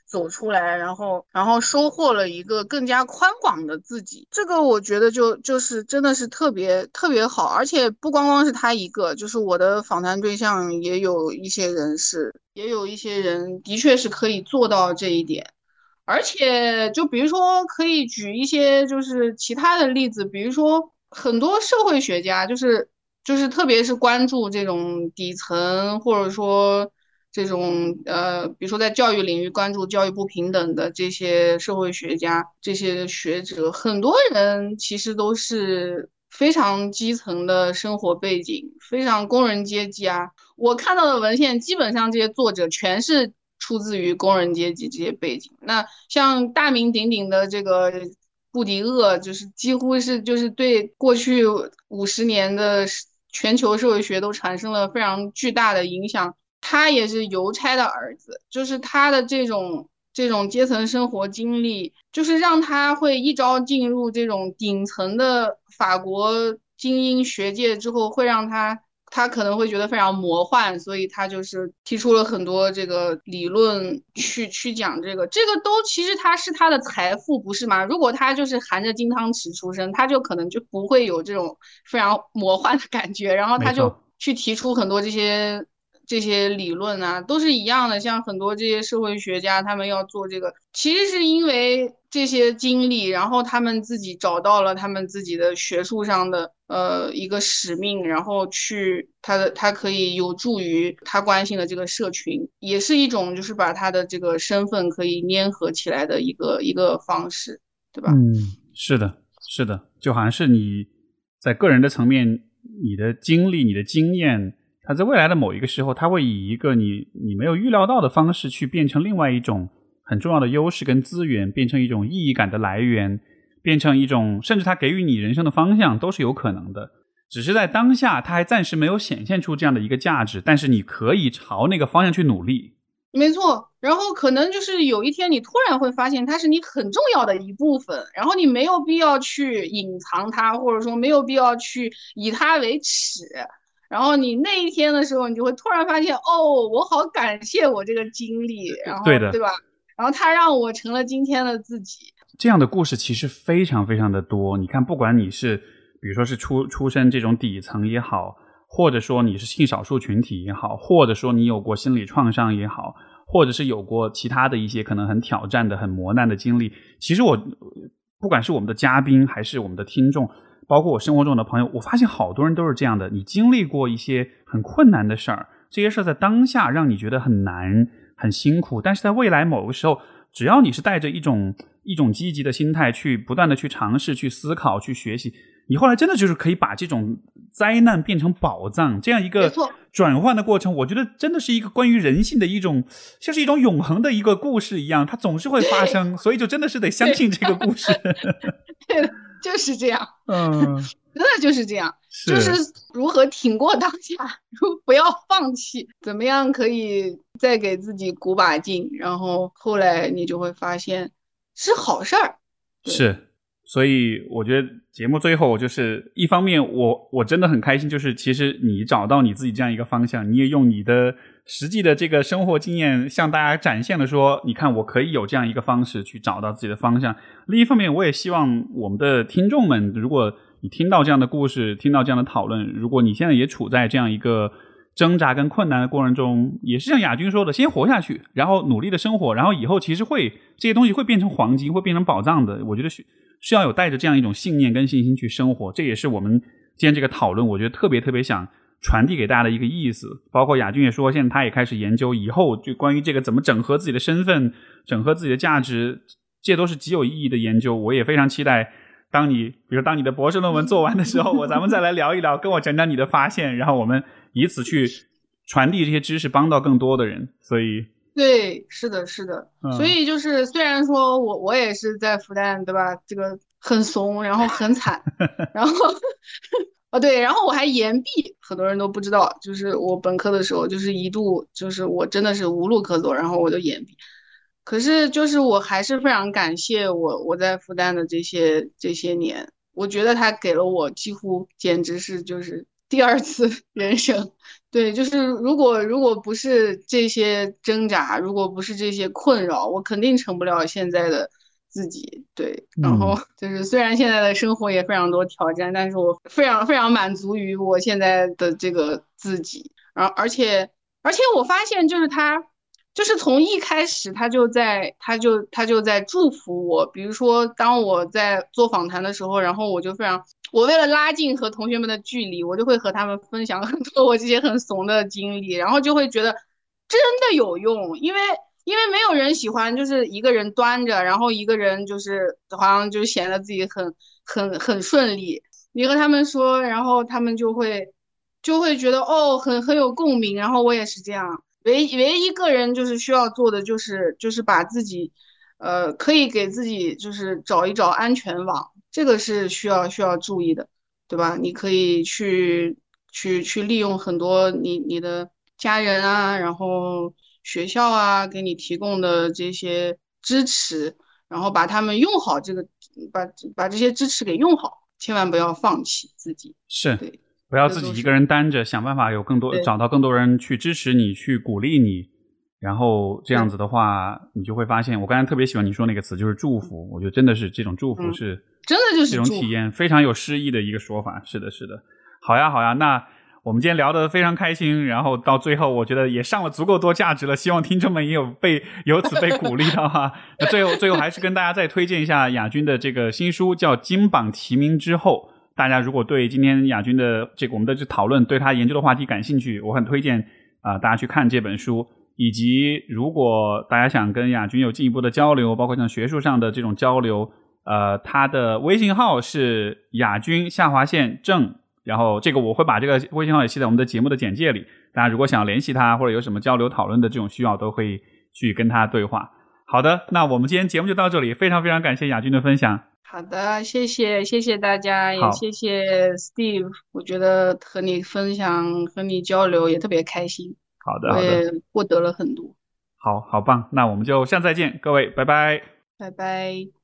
走出来，然后然后收获了一个更加宽广的自己。这个我觉得就就是真的是特别特别好，而且不光光是他一个，就是我的访谈对象也有一些人是，也有一些人的确是可以做到这一点。而且，就比如说，可以举一些就是其他的例子，比如说很多社会学家，就是就是特别是关注这种底层，或者说这种呃，比如说在教育领域关注教育不平等的这些社会学家、这些学者，很多人其实都是非常基层的生活背景，非常工人阶级啊。我看到的文献，基本上这些作者全是。出自于工人阶级这些背景，那像大名鼎鼎的这个布迪厄，就是几乎是就是对过去五十年的全球社会学都产生了非常巨大的影响。他也是邮差的儿子，就是他的这种这种阶层生活经历，就是让他会一朝进入这种顶层的法国精英学界之后，会让他。他可能会觉得非常魔幻，所以他就是提出了很多这个理论去去讲这个，这个都其实他是他的财富，不是吗？如果他就是含着金汤匙出生，他就可能就不会有这种非常魔幻的感觉，然后他就去提出很多这些。这些理论啊，都是一样的。像很多这些社会学家，他们要做这个，其实是因为这些经历，然后他们自己找到了他们自己的学术上的呃一个使命，然后去他的他可以有助于他关心的这个社群，也是一种就是把他的这个身份可以粘合起来的一个一个方式，对吧？嗯，是的，是的，就好像是你在个人的层面，你的经历，你的经验。它在未来的某一个时候，它会以一个你你没有预料到的方式去变成另外一种很重要的优势跟资源，变成一种意义感的来源，变成一种甚至它给予你人生的方向都是有可能的。只是在当下，它还暂时没有显现出这样的一个价值，但是你可以朝那个方向去努力。没错，然后可能就是有一天你突然会发现它是你很重要的一部分，然后你没有必要去隐藏它，或者说没有必要去以它为耻。然后你那一天的时候，你就会突然发现，哦，我好感谢我这个经历，然后对的，对吧？然后他让我成了今天的自己。这样的故事其实非常非常的多。你看，不管你是，比如说是出出身这种底层也好，或者说你是性少数群体也好，或者说你有过心理创伤也好，或者是有过其他的一些可能很挑战的、很磨难的经历，其实我不管是我们的嘉宾还是我们的听众。包括我生活中的朋友，我发现好多人都是这样的。你经历过一些很困难的事儿，这些事儿在当下让你觉得很难、很辛苦，但是在未来某个时候，只要你是带着一种一种积极的心态去不断的去尝试、去思考、去学习，你后来真的就是可以把这种灾难变成宝藏，这样一个转换的过程，我觉得真的是一个关于人性的一种，像是一种永恒的一个故事一样，它总是会发生，所以就真的是得相信这个故事。对。就是这样，嗯，真的就是这样，就是如何挺过当下，如不要放弃，怎么样可以再给自己鼓把劲，然后后来你就会发现是好事儿。是，所以我觉得节目最后就是一方面，我我真的很开心，就是其实你找到你自己这样一个方向，你也用你的。实际的这个生活经验向大家展现了，说你看我可以有这样一个方式去找到自己的方向。另一方面，我也希望我们的听众们，如果你听到这样的故事，听到这样的讨论，如果你现在也处在这样一个挣扎跟困难的过程中，也是像亚军说的，先活下去，然后努力的生活，然后以后其实会这些东西会变成黄金，会变成宝藏的。我觉得需需要有带着这样一种信念跟信心去生活，这也是我们今天这个讨论，我觉得特别特别想。传递给大家的一个意思，包括亚军也说，现在他也开始研究以后就关于这个怎么整合自己的身份、整合自己的价值，这都是极有意义的研究。我也非常期待，当你比如当你的博士论文做完的时候，我咱们再来聊一聊，跟我讲讲你的发现，然后我们以此去传递这些知识，帮到更多的人。所以，对，是的，是的。嗯所以就是虽然说我我也是在复旦，对吧？这个很怂，然后很惨，然后啊 对，然后我还延毕，很多人都不知道，就是我本科的时候，就是一度就是我真的是无路可走，然后我就延毕。可是就是我还是非常感谢我我在复旦的这些这些年，我觉得他给了我几乎简直是就是第二次 人生。对，就是如果如果不是这些挣扎，如果不是这些困扰，我肯定成不了现在的自己。对，然后嗯就是虽然现在的生活也非常多挑战，但是我非常非常满足于我现在的这个自己。然后而且而且我发现就是他。就是从一开始，他就在，他就他就在祝福我。比如说，当我在做访谈的时候，然后我就非常，我为了拉近和同学们的距离，我就会和他们分享很多我这些很怂的经历，然后就会觉得真的有用，因为因为没有人喜欢就是一个人端着，然后一个人就是好像就显得自己很很很顺利。你和他们说，然后他们就会就会觉得哦，很很有共鸣，然后我也是这样。唯唯一个人就是需要做的就是就是把自己，呃，可以给自己就是找一找安全网，这个是需要需要注意的，对吧？你可以去去去利用很多你你的家人啊，然后学校啊给你提供的这些支持，然后把他们用好，这个把把这些支持给用好，千万不要放弃自己。是对不要自己一个人单着，想办法有更多找到更多人去支持你，去鼓励你。然后这样子的话，你就会发现，我刚才特别喜欢你说那个词，就是祝福。我觉得真的是这种祝福嗯是真的就是这种体验非常有诗意的一个说法。是的，是的。好呀，好呀。那我们今天聊得非常开心，然后到最后，我觉得也上了足够多价值了。希望听众们也有被由此被鼓励到哈。那最后，最后还是跟大家再推荐一下亚军的这个新书，叫《金榜题名之后》。大家如果对今天亚军的这个我们的这讨论，对他研究的话题感兴趣，我很推荐啊、呃大家去看这本书。以及如果大家想跟亚军有进一步的交流，包括像学术上的这种交流，呃，他的微信号是亚军下划线正，然后这个我会把这个微信号也写在我们的节目的简介里。大家如果想要联系他或者有什么交流讨论的这种需要，都可以去跟他对话。好的，那我们今天节目就到这里，非常非常感谢亚军的分享。好的，谢谢谢谢大家，也谢谢 Steve，我觉得和你分享和你交流也特别开心，好的，好的，获得了很多，好好棒，那我们就下次再见，各位，拜拜。拜拜。